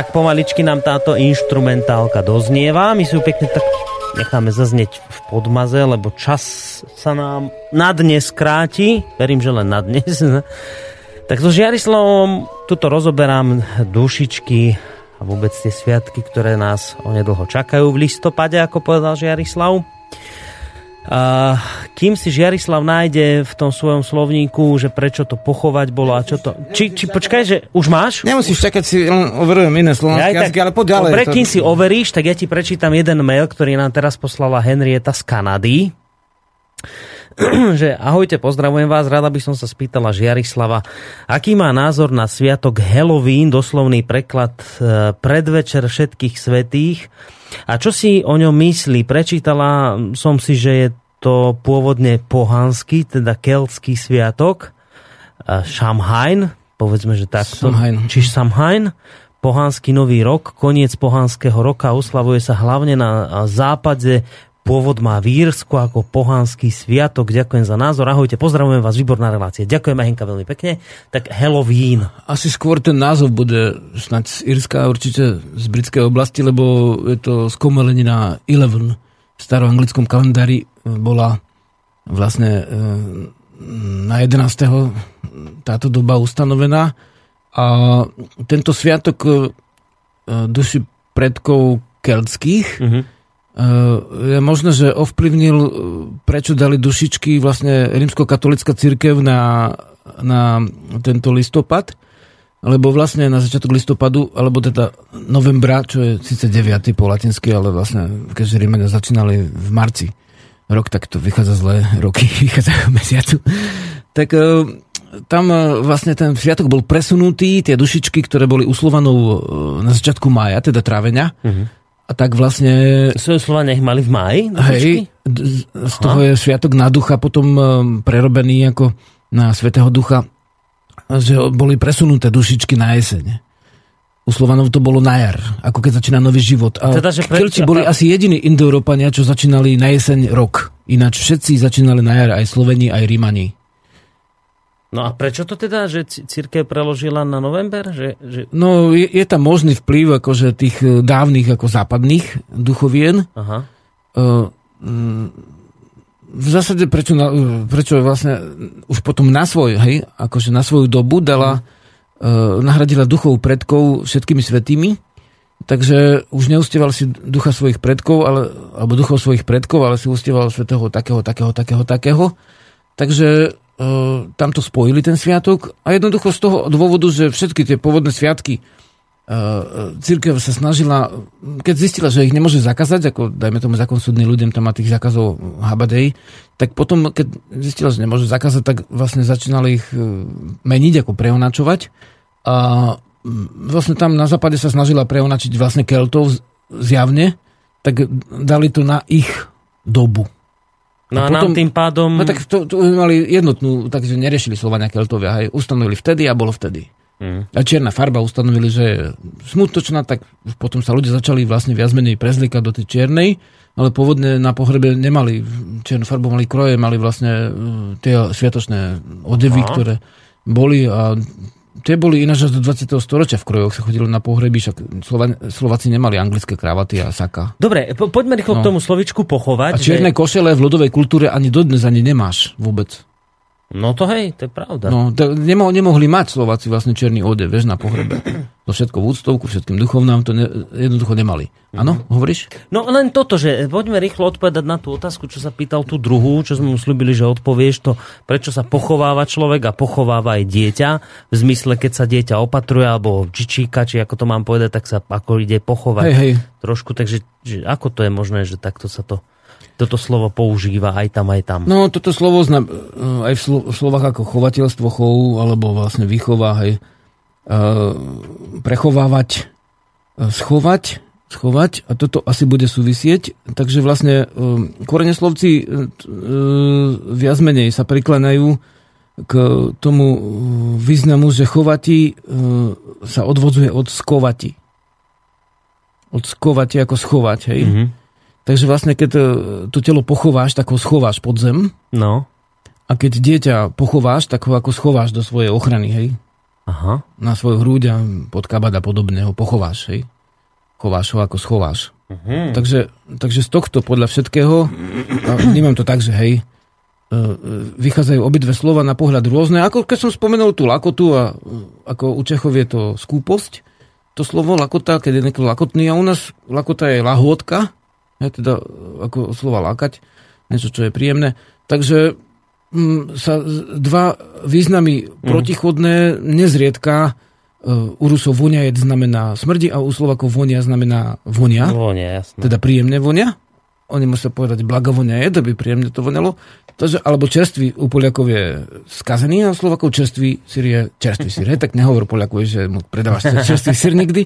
Tak pomaličky nám táto instrumentálka doznieva. My si ju pekne tak necháme zaznieť v podmaze, lebo čas sa nám na dnes kráti. Verím, že len na dnes. Tak so Žiarislavom tuto rozoberám dušičky a vôbec tie sviatky, ktoré nás onedlho čakajú v listopade, ako povedal Žiarislav. A kým si Žiarislav nájde v tom svojom slovníku, že prečo to pochovať bolo a čo to... Či, či počkaj, že už máš? Nemusíš čakať, si len overujem iné slovenské ja, jazyky, ale poď ďalej. Dobre, kým si overíš, tak ja ti prečítam jeden mail, ktorý nám teraz poslala Henrieta z Kanady. že ahojte, pozdravujem vás, rada by som sa spýtala Žiarislava, aký má názor na sviatok Halloween, doslovný preklad e, predvečer všetkých svetých a čo si o ňom myslí? Prečítala som si, že je to pôvodne pohanský, teda keltský sviatok, Šamhain, povedzme, že takto. Samhain. Čiže Samhain, pohanský nový rok, koniec pohanského roka, uslavuje sa hlavne na západe Pôvod má Vírsku ako pohanský sviatok. Ďakujem za názor. Ahojte, pozdravujem vás, výborná relácia. Ďakujem, Henka, veľmi pekne. Tak Halloween. Asi skôr ten názov bude snad z Irska, určite z britskej oblasti, lebo je to na 11. V staroanglickom kalendári bola vlastne e, na 11. táto doba ustanovená a tento sviatok e, duši predkov keltských uh-huh je možné, že ovplyvnil, prečo dali dušičky vlastne rímsko-katolická církev na, na tento listopad, lebo vlastne na začiatok listopadu, alebo teda novembra, čo je síce 9. po latinsky, ale vlastne keďže Rímania začínali v marci rok, tak to vychádza zlé, roky vychádzajú mesiacu. Tak e, tam e, vlastne ten sviatok bol presunutý, tie dušičky, ktoré boli uslovanou na začiatku mája, teda trávenia, uh-huh a tak vlastne... Svoje slova nech mali v máji? Hej, z toho Aha. je Sviatok na ducha potom e, prerobený ako na Svetého ducha, že boli presunuté dušičky na jeseň. U Slovanov to bolo na jar, ako keď začína nový život. A teda, že pre... Kelti boli asi jediní Indoeurópania, čo začínali na jeseň rok. Ináč všetci začínali na jar, aj Sloveni, aj Rímani. No a prečo to teda, že církev preložila na november? Že, že... No je, je tam možný vplyv akože tých e, dávnych ako západných duchovien. Aha. Uh, v zásade prečo, na, e, prečo vlastne už potom na svoj, hej, akože na svoju dobu dala, uh, nahradila duchov predkov všetkými svetými, takže už neustieval si ducha svojich predkov, ale, alebo duchov svojich predkov, ale si ustieval svetého takého, takého, takého, takého. Takže E, tam to spojili ten sviatok a jednoducho z toho dôvodu, že všetky tie pôvodné sviatky církev sa snažila, keď zistila, že ich nemôže zakázať, ako dajme tomu zákon súdny ľuďom, tam má tých zákazov habadej, tak potom, keď zistila, že nemôže zakázať, tak vlastne začínali ich e, meniť, ako preonačovať. A vlastne tam na západe sa snažila preonačiť vlastne Keltov zjavne, tak dali to na ich dobu. No a, a potom, nám tým pádom... No tak to, to mali jednotnú, takže neriešili Slovania Keltovia, hej, ustanovili vtedy a bolo vtedy. Mm. A čierna farba ustanovili, že je smutočná, tak potom sa ľudia začali vlastne viac menej prezlikať do tej čiernej, ale pôvodne na pohrebe nemali čiernu farbu, mali kroje, mali vlastne uh, tie sviatočné odevy, Aha. ktoré boli a tie boli ináč až do 20. storočia v krojoch sa chodilo na pohreby, však Slova, Slováci nemali anglické kravaty a saka. Dobre, po, poďme rýchlo no. k tomu slovičku pochovať. A čierne že... košele v ľudovej kultúre ani dodnes ani nemáš vôbec. No to hej, to je pravda. No, to nemo, nemohli mať Slováci vlastne černý odev, vieš, na pohrebe. To všetko v úctovku, všetkým duchovnám to ne, jednoducho nemali. Áno, mm-hmm. hovoríš? No len toto, že poďme rýchlo odpovedať na tú otázku, čo sa pýtal tú druhú, čo sme mu slúbili, že odpovieš to, prečo sa pochováva človek a pochováva aj dieťa. V zmysle, keď sa dieťa opatruje, alebo čičíka, či ako to mám povedať, tak sa ako ide pochovať hej, hej. trošku. Takže že, ako to je možné, že takto sa to toto slovo používa aj tam, aj tam. No, toto slovo zna, aj v, slo, v slovách ako chovateľstvo chov, alebo vlastne výchova, hej, uh, prechovávať, uh, schovať, schovať a toto asi bude súvisieť. Takže vlastne koreneslovci uh, viac menej sa priklanajú k tomu významu, že chovati sa odvodzuje od skovati. Od skovati ako schovať, hej. Mm-hmm. Takže vlastne, keď e, to telo pochováš, tak ho schováš pod zem. No. A keď dieťa pochováš, tak ho ako schováš do svojej ochrany, hej? Aha. na svoju hrúď a pod kabát a podobne ho pochováš, hej. Chováš ho ako schováš. Mhm. Takže, takže z tohto podľa všetkého, a vnímam to tak, že hej, e, e, vychádzajú obidve slova na pohľad rôzne. Ako keď som spomenul tú lakotu a ako u Čechov je to skúposť, to slovo lakota, keď je niekto lakotný a u nás lakota je lahôdka, je teda e, ako slova lakať, niečo, čo je príjemné. Takže mm, sa dva významy protichodné nezriedka e, u Rusov vonia je znamená smrdi a u Slovakov vonia znamená vonia Vonia, jasné. teda príjemne vonia. Oni musia povedať blagovonia je, to by príjemne to vonalo. Takže, alebo čerstvý u Poliakov je skazený a Slovakov čerstvý sír je čerstvý sír. Hej, tak nehovor Poliakovi, že mu predávaš čerstvý sír nikdy.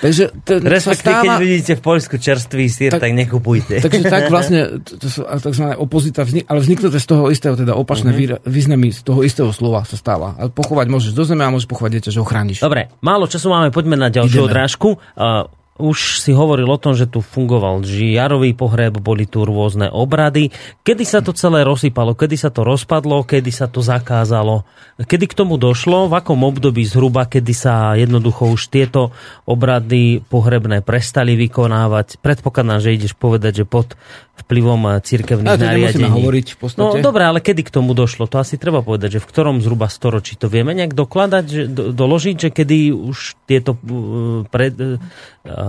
Takže to Respektíve, keď stáva... vidíte v Poľsku čerstvý sír, tak, Tak- nekupujte. Takže tak vlastne, to, to sú tzv. opozita, vznik, ale vzniklo to z toho istého, teda opačné mm-hmm. významy z toho istého slova sa stáva. A pochovať môžeš do zeme a môžeš pochovať dieťa, že ho chrániš. Dobre, málo času máme, poďme na ďalšiu Ideme. odrážku. Uh, už si hovoril o tom, že tu fungoval žiarový pohreb, boli tu rôzne obrady. Kedy sa to celé rozsypalo? Kedy sa to rozpadlo? Kedy sa to zakázalo? Kedy k tomu došlo? V akom období zhruba, kedy sa jednoducho už tieto obrady pohrebné prestali vykonávať? Predpokladám, že ideš povedať, že pod vplyvom eh, cirkevných Ale to nariadení. hovoriť v podstate. No dobre, ale kedy k tomu došlo? To asi treba povedať, že v ktorom zhruba storočí to vieme nejak dokladať, že, do, doložiť, že kedy už tieto uh, pred, uh,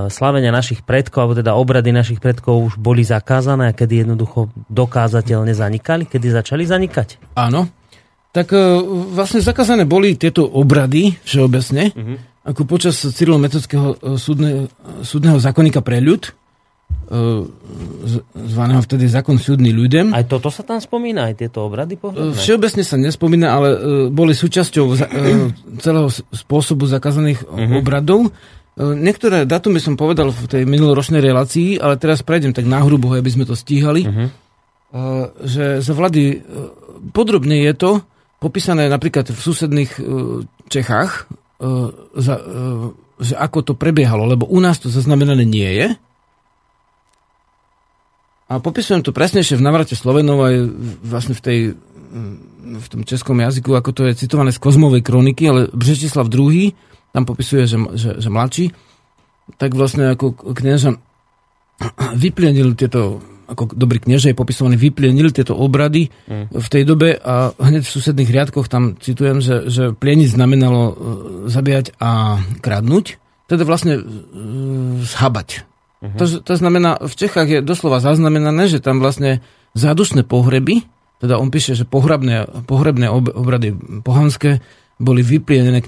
slavenia našich predkov, alebo teda obrady našich predkov už boli zakázané a kedy jednoducho dokázateľne zanikali, kedy začali zanikať? Áno. Tak vlastne zakázané boli tieto obrady všeobecne, Mhm. ako počas Cyrilometockého súdne, súdneho zákonníka pre ľud, zvaného vtedy zákon súdny ľudem. Aj toto sa tam spomína, aj tieto obrady E, pohrebné? Všeobecne sa nespomína, ale e, boli súčasťou e, celého spôsobu zakázaných Mhm. obradov. E, Niektoré datumy som povedal v tej minuloročnej relácii, ale teraz prejdem tak náhrubo, aby sme to stíhali. E, Že za vlády e, podrobne je to popísané napríklad v susedných e, Čechách, e, za, e, že ako to prebiehalo, lebo u nás to zaznamenané nie je. A popisujem to presnejšie v navrate Slovenov aj vlastne v tej mm, v tom českom jazyku, ako to je citované z Kozmovej kroniky, ale Břečislav II, tam popisuje, že, že, že mladší, tak vlastne ako knieža vyplienil tieto, ako dobrý knieže je popisovaný, vyplienil tieto obrady v tej dobe a hneď v susedných riadkoch tam citujem, že, že plieniť znamenalo e, zabíjať a kradnúť, teda vlastne e, zhabať. To, to znamená, v Čechách je doslova zaznamenané, že tam vlastne zádušné pohreby, teda on píše, že pohrebné, pohrebné ob, obrady pohanské boli vyplienené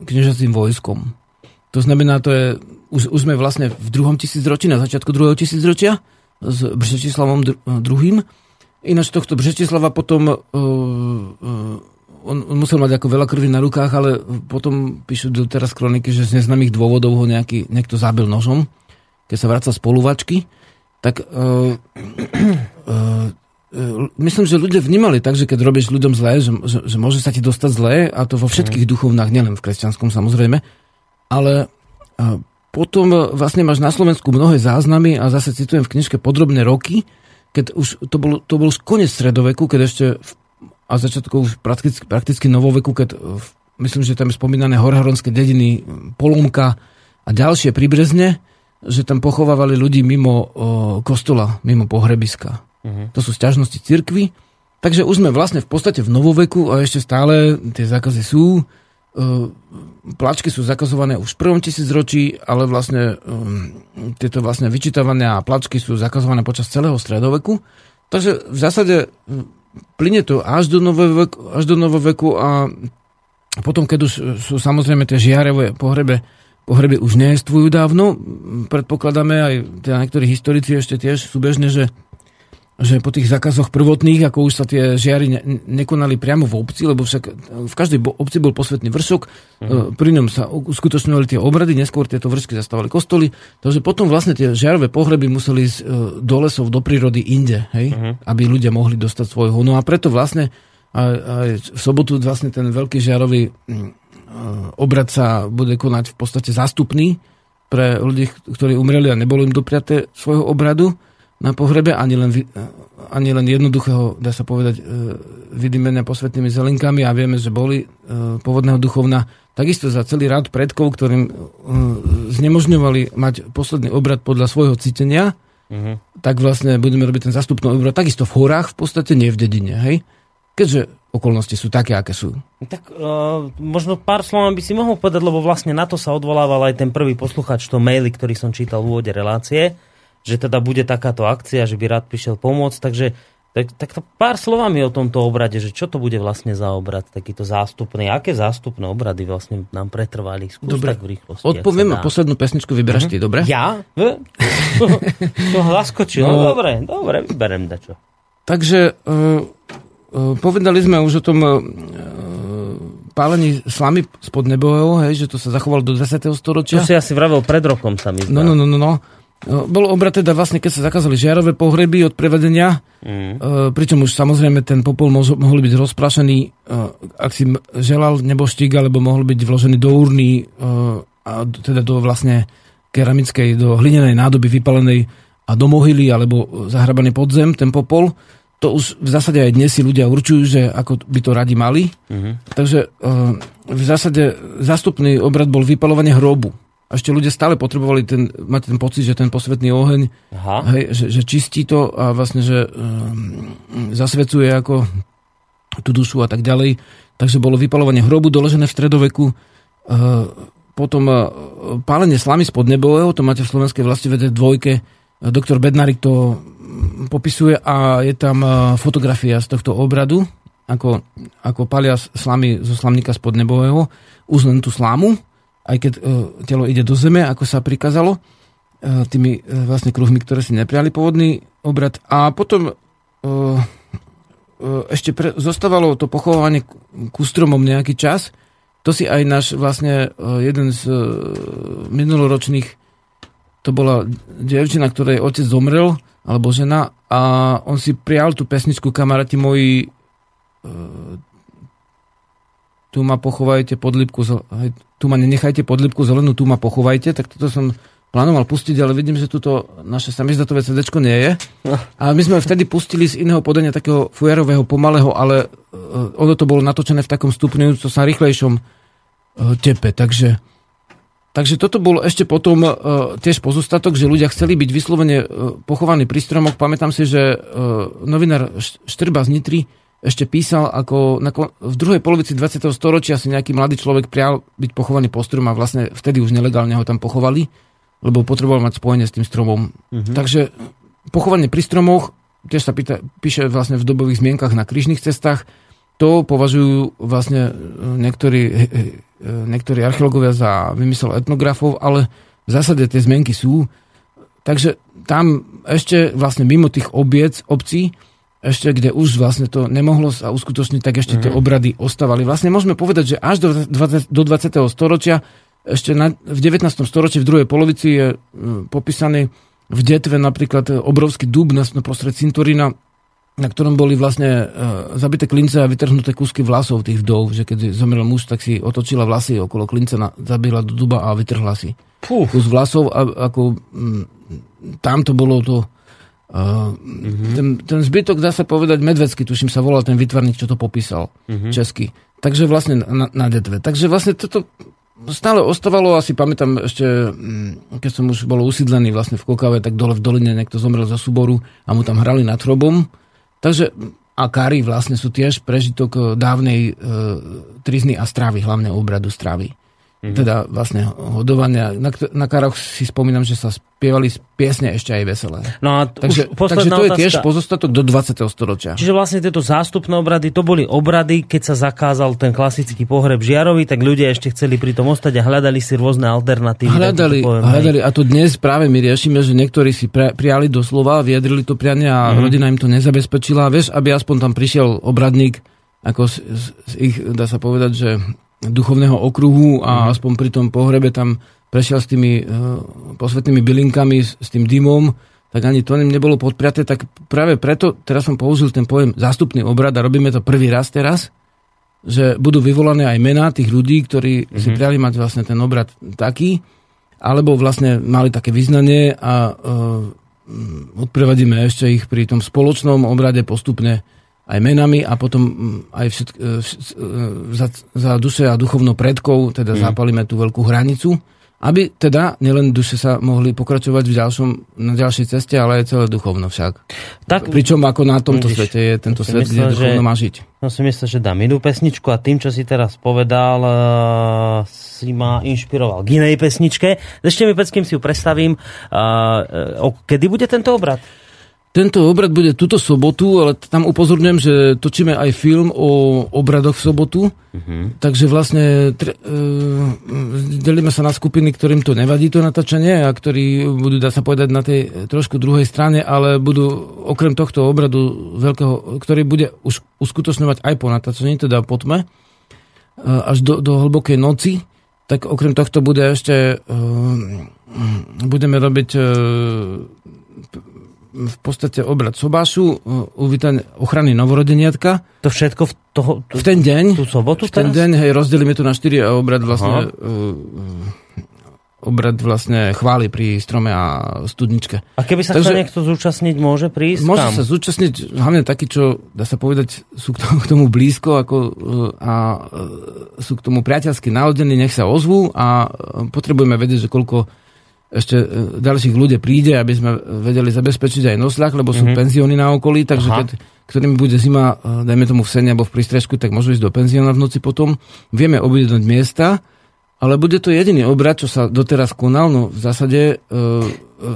kniežacím vojskom. To znamená, to je, už, už sme vlastne v druhom tisícročí, na začiatku druhého tisícročia s Břetislavom druhým. Ináč tohto Břetislava potom uh, uh, on, musel mať ako veľa krvi na rukách, ale potom píšu teraz kroniky, že z neznámych dôvodov ho nejaký, niekto zabil nožom, keď sa vracal z polúvačky. Tak uh, uh, myslím, že ľudia vnímali tak, že keď robíš ľuďom zlé, že, že, že môže sa ti dostať zlé, a to vo všetkých duchovnách, nielen v kresťanskom samozrejme, ale potom vlastne máš na Slovensku mnohé záznamy a zase citujem v knižke podrobné roky, keď už to bol, to bol koniec stredoveku, keď ešte v, a začiatku už prakticky, prakticky novoveku, keď uh, myslím, že tam je spomínané horhoronské dediny Polomka a ďalšie príbrezne, že tam pochovávali ľudí mimo uh, kostola, mimo pohrebiska. Uh-huh. To sú sťažnosti cirkvy. Takže už sme vlastne v podstate v novoveku a ešte stále tie zákazy sú. Uh, plačky sú zakazované už v prvom tisícročí, ale vlastne um, tieto vlastne vyčítavania a plačky sú zakazované počas celého stredoveku. Takže v zásade um, plyne to až do novoveku, až do novoveku a potom, keď už sú samozrejme tie žiarové pohrebe, pohreby už neestvujú dávno, predpokladáme aj teda niektorí historici ešte tiež súbežne, že že po tých zákazoch prvotných, ako už sa tie žiary ne, nekonali priamo v obci, lebo však v každej obci bol posvetný vršok, mm. pri ňom sa uskutočňovali tie obrady, neskôr tieto vršky zastávali kostoly, takže potom vlastne tie žiarové pohreby museli ísť do lesov, do prírody inde, hej, mm. aby ľudia mohli dostať svojho. No a preto vlastne aj, aj v sobotu vlastne ten veľký žiarový obrad sa bude konať v podstate zástupný pre ľudí, ktorí umreli a nebolo im dopriaté svojho obradu. na pohrebe, ani len, vy- ani len jednoduchého, dá sa povedať, e, vydymenia posvetnými zelinkami a vieme, že boli pôvodného duchovna. Takisto za celý rád predkov, ktorým znemožňovali mať posledný obrad podľa svojho cítenia, Mhm. tak vlastne budeme robiť ten zastupný obrad takisto v horách, v podstate nie v dedine, hej? Keďže okolnosti sú také, aké sú. Tak uh, možno pár slov by si mohol povedať, lebo vlastne na to sa odvolával aj ten prvý posluchač, to maily, ktorý som čítal v úvode relácie, že teda bude takáto akcia, že by rád prišiel pomôcť, takže tak, tak to pár slovami o tomto obrade, že čo to bude vlastne za obrad, takýto zástupný, aké zástupné obrady vlastne nám pretrvali. Skús Dobre. tak v rýchlosti. Odpoviem a poslednú pesničku vyberáš ty, dobre? Ja? To hlaskočil. No, No. dobre, dobre, vyberem dačo. Takže uh, uh, povedali sme už o tom uh, pálení slamy spod nebohého, hej, že to sa zachovalo do 20. Čo storočia. si asi vravel pred rokom sa mi zdá. No, no, no, no, no. Uh, Bol obrad teda vlastne, keď sa zakázali žiarové pohreby od prevedenia, Mm. pričom už samozrejme ten popol mohol, mohol byť rozprašený, ak si želal neboštík, alebo mohol byť vložený do urny, a teda do vlastne keramickej, do hlinenej nádoby vypalenej a do mohyly, alebo zahrabaný pod zem, ten popol. To už v zásade aj dnes si ľudia určujú, že ako by to radi mali. Mhm. Takže uh, v zásade zástupný obrad bol vypalovanie hrobu. A ešte ľudia stále potrebovali ten, mať ten pocit, že ten posvetný oheň Aha. hej, že, že čistí to a vlastne, že um, zasvecuje ako tú dušu a tak ďalej. Takže bolo vypalovanie hrobu doložené v stredoveku. Uh, potom uh, pálenie slamy spod nebového, to máte v slovenskej vlasti vede dvojke. Uh, Doktor Bednarik to popisuje a je tam uh, fotografia z tohto obradu, ako, ako palia slamy zo slamníka spod nebového, už len tú slámu, aj keď uh, telo ide do zeme, ako sa prikázalo e, tými e, vlastne kruhmi, ktoré si neprijali pôvodný obrad. A potom e, e, ešte pre, zostávalo to pochovávanie k- ku stromom nejaký čas. To si aj náš vlastne e, jeden z e, minuloročných, to bola dievčina, ktorej otec zomrel, alebo žena, a on si prijal tú pesničku Kamaráti moji e, tu ma pochovajte pod lipku, zel- hej, tu ma nenechajte pod lipku zelenú, tu ma pochovajte, tak toto som plánoval pustiť, ale vidím, že tuto naše samizdatové CD nie je. A my sme vtedy pustili z iného podania takého fujarového, pomalého, ale uh, ono to bolo natočené v takom stupňujúco sa rýchlejšom uh, tepe, takže Takže toto bol ešte potom uh, tiež pozostatok, že ľudia chceli byť vyslovene uh, pochovaní pri stromoch. Pamätám si, že uh, novinár Štrba z Nitry ešte písal, ako na, v druhej polovici 20. storočia si nejaký mladý človek prial byť pochovaný po strom a vlastne vtedy už nelegálne ho tam pochovali, lebo potreboval mať spojenie s tým stromom. Mm-hmm. Takže pochovanie pri stromoch, tiež sa pýta, píše vlastne v dobových zmienkach na krížnych cestách, to považujú vlastne e, niektorí, e, e, niektorí archeológovia za vymysel etnografov, ale v zásade tie zmienky sú. Takže tam ešte vlastne mimo tých obiec, obcí, ešte kde už vlastne to nemohlo sa uskutočniť, tak ešte tie obrady ostávali. Vlastne môžeme povedať, že až do 20, do 20. storočia, ešte na, v 19. storočí, v druhej polovici je e, popísaný v Detve napríklad e, obrovský dub na, prostred cintorína, na ktorom boli vlastne uh, zabité klince a vytrhnuté kúsky vlasov tých vdov, že keď zomrel muž, tak si otočila vlasy okolo klince, na, zabila do duba a vytrhla si Fú. kus vlasov a ako tam to bolo to uh, mm-hmm. ten, ten zbytok dá sa povedať medvedsky, tuším sa volal ten vytvarník, čo to popísal mm-hmm. česky. Takže vlastne na, na detve. Takže vlastne toto stále ostávalo, asi pamätám ešte, keď som už bol usídlený vlastne v Kokave, tak dole v doline niekto zomrel za súboru a mu tam hrali nad hrobom. Takže a kary vlastne sú tiež prežitok e, dávnej e, trizny a stravy, hlavne obradu stravy. Mm-hmm. Teda vlastne hodovania. Na, na karoch si spomínam, že sa spievali piesne ešte aj veselé. No a t- Takže, už takže to je otázka. tiež pozostatok do 20. storočia. Čiže vlastne tieto zástupné obrady, to boli obrady, keď sa zakázal ten klasický pohreb žiarový, tak ľudia ešte chceli pri tom ostať a hľadali si rôzne alternatívy. Hľadali, poviem, hľadali a to dnes práve my riešime, že niektorí si pre, prijali do slova, vyjadrili to prianie a mm. rodina im to nezabezpečila. Vieš, aby aspoň tam prišiel obradník, ako z, z ich, dá sa povedať, že duchovného okruhu a aspoň pri tom pohrebe tam prešiel s tými uh, posvetnými bylinkami, s, tým dymom, tak ani to nebolo podpriaté, tak práve preto teraz som použil ten pojem zástupný obrad a robíme to prvý raz teraz, že budú vyvolané aj mená tých ľudí, ktorí mm-hmm. si prijali mať vlastne ten obrad taký, alebo vlastne mali také vyznanie a uh, mm, odprevadíme ešte ich pri tom spoločnom obrade postupne aj menami a potom mm, aj všetk, e, za, za duše a duchovno predkov teda mm. zapalíme tú veľkú hranicu aby teda nielen duše sa mohli pokračovať v ďalšom, na ďalšej ceste, ale aj celé duchovno však. Tak, Pričom ako na tomto vidíš, svete je tento svet, myslel, kde duchovno že, má žiť. No si myslím, že dám inú pesničku a tým, čo si teraz povedal, uh, si ma inšpiroval k inej pesničke. Ešte mi pec, kým si ju predstavím. Uh, uh, kedy bude tento obrad? Tento obrad bude túto sobotu, ale tam upozorňujem, že točíme aj film o obradoch v sobotu. Uh-huh. Takže vlastne tre, e, delíme sa na skupiny, ktorým to nevadí to natáčanie a ktorí budú, dá sa povedať, na tej trošku druhej strane, ale budú okrem tohto obradu veľkého, ktorý bude už uskutočňovať aj po natáčaní, teda po tme, e, až do, do hlbokej noci, tak okrem tohto bude ešte e, budeme robiť e, v podstate obrad sobášu, uvítanie ochrany novorodeniatka. To všetko v, toho, v ten deň. Tú sobotu V ten teraz? deň, hej, rozdelíme to na štyri a obrad vlastne uh, obrad vlastne chváli pri strome a studničke. A keby sa Takže, chcel niekto zúčastniť, môže prísť Môže kam? sa zúčastniť, hlavne takí, čo, dá sa povedať, sú k tomu, k tomu blízko ako, a sú k tomu priateľsky naladení, nech sa ozvú a potrebujeme vedieť, že koľko ešte e, ďalších ľudí príde, aby sme vedeli zabezpečiť aj nosľah, lebo sú mm-hmm. penzióny na okolí, takže keď, ktorým bude zima, e, dajme tomu v sene alebo v prístrežku, tak môžu ísť do penzióna v noci potom. Vieme objednať miesta, ale bude to jediný obrad, čo sa doteraz konal, no v zásade e,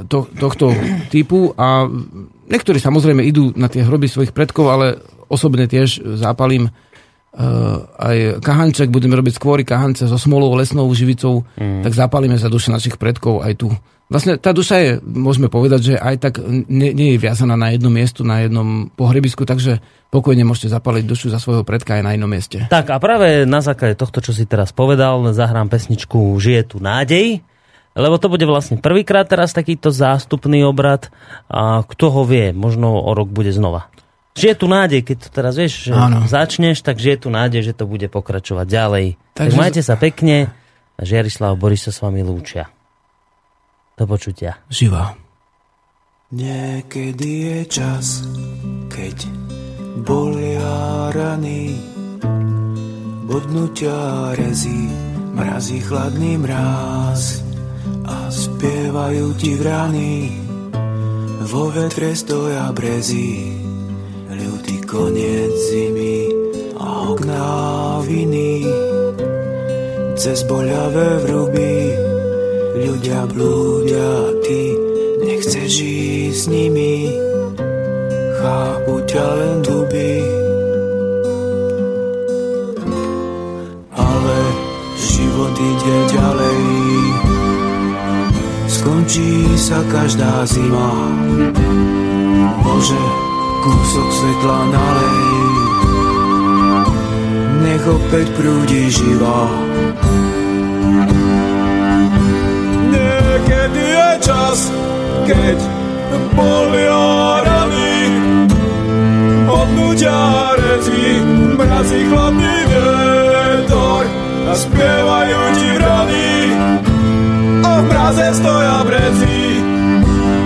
to, tohto typu a niektorí samozrejme idú na tie hroby svojich predkov, ale osobne tiež zápalím Uh, aj kahanček, budeme robiť skôry kahance so smolou, lesnou živicou, mm. tak zapálime za duše našich predkov aj tu. Vlastne tá duša je, môžeme povedať, že aj tak nie, nie je viazaná na jedno miesto, na jednom pohrebisku, takže pokojne môžete zapaliť dušu za svojho predka aj na inom mieste. Tak a práve na základe tohto, čo si teraz povedal, zahrám pesničku Žije tu nádej, lebo to bude vlastne prvýkrát teraz takýto zástupný obrad a kto ho vie, možno o rok bude znova. Že je tu nádej, keď to teraz vieš, že Áno. začneš, tak že je tu nádej, že to bude pokračovať ďalej. Takže... Tak majte sa pekne a Žiarislav Boris sa s vami lúčia. Do počutia. Živa. Niekedy je čas, keď bolia rany, bodnutia rezí, mrazí chladný mráz a spievajú ti vrany, vo vetre stoja brezí koniec zimy a okná viny. Cez boľavé vruby ľudia blúdia, ty nechceš ísť s nimi. Chápu ťa len duby. Ale život ide ďalej. Skončí sa každá zima. Bože, kúsok svetla nalej. Nech opäť prúdi živa. Niekedy je čas, keď bolia rany, odnutia rezi, mrazí chladný vietor a spievajú ti vrany. A v mraze stoja brezi,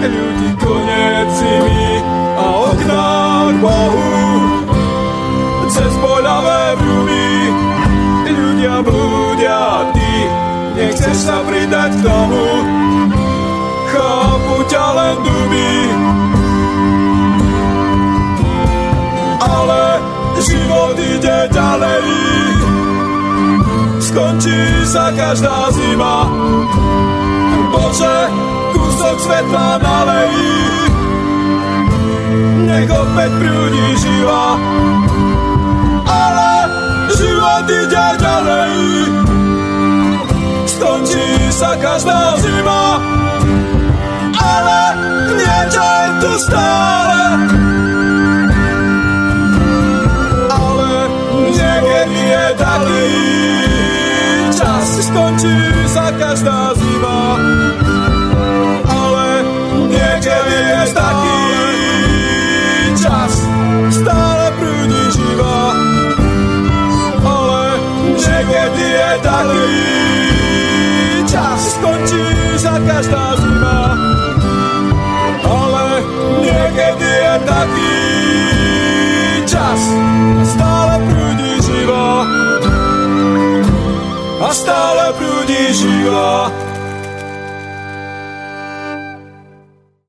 ľudí koniec zimy Bohu. Cez boľavé vrúby ľudia blúdia, ty nechceš sa pridať k tomu. Chápu ťa len duby, ale život ide ďalej. Skončí sa každá zima, Bože, kúsok svetla nalejí nech opäť prúdi živa. Ale život ide ďalej. Skončí sa každá zima. Ale niečo je tu stále. Ale niekedy je taký čas. Skončí sa každá zima. čas skončí sa každá zima. Ale niekedy je taký čas, stále prúdi živa. A stále prúdi živa.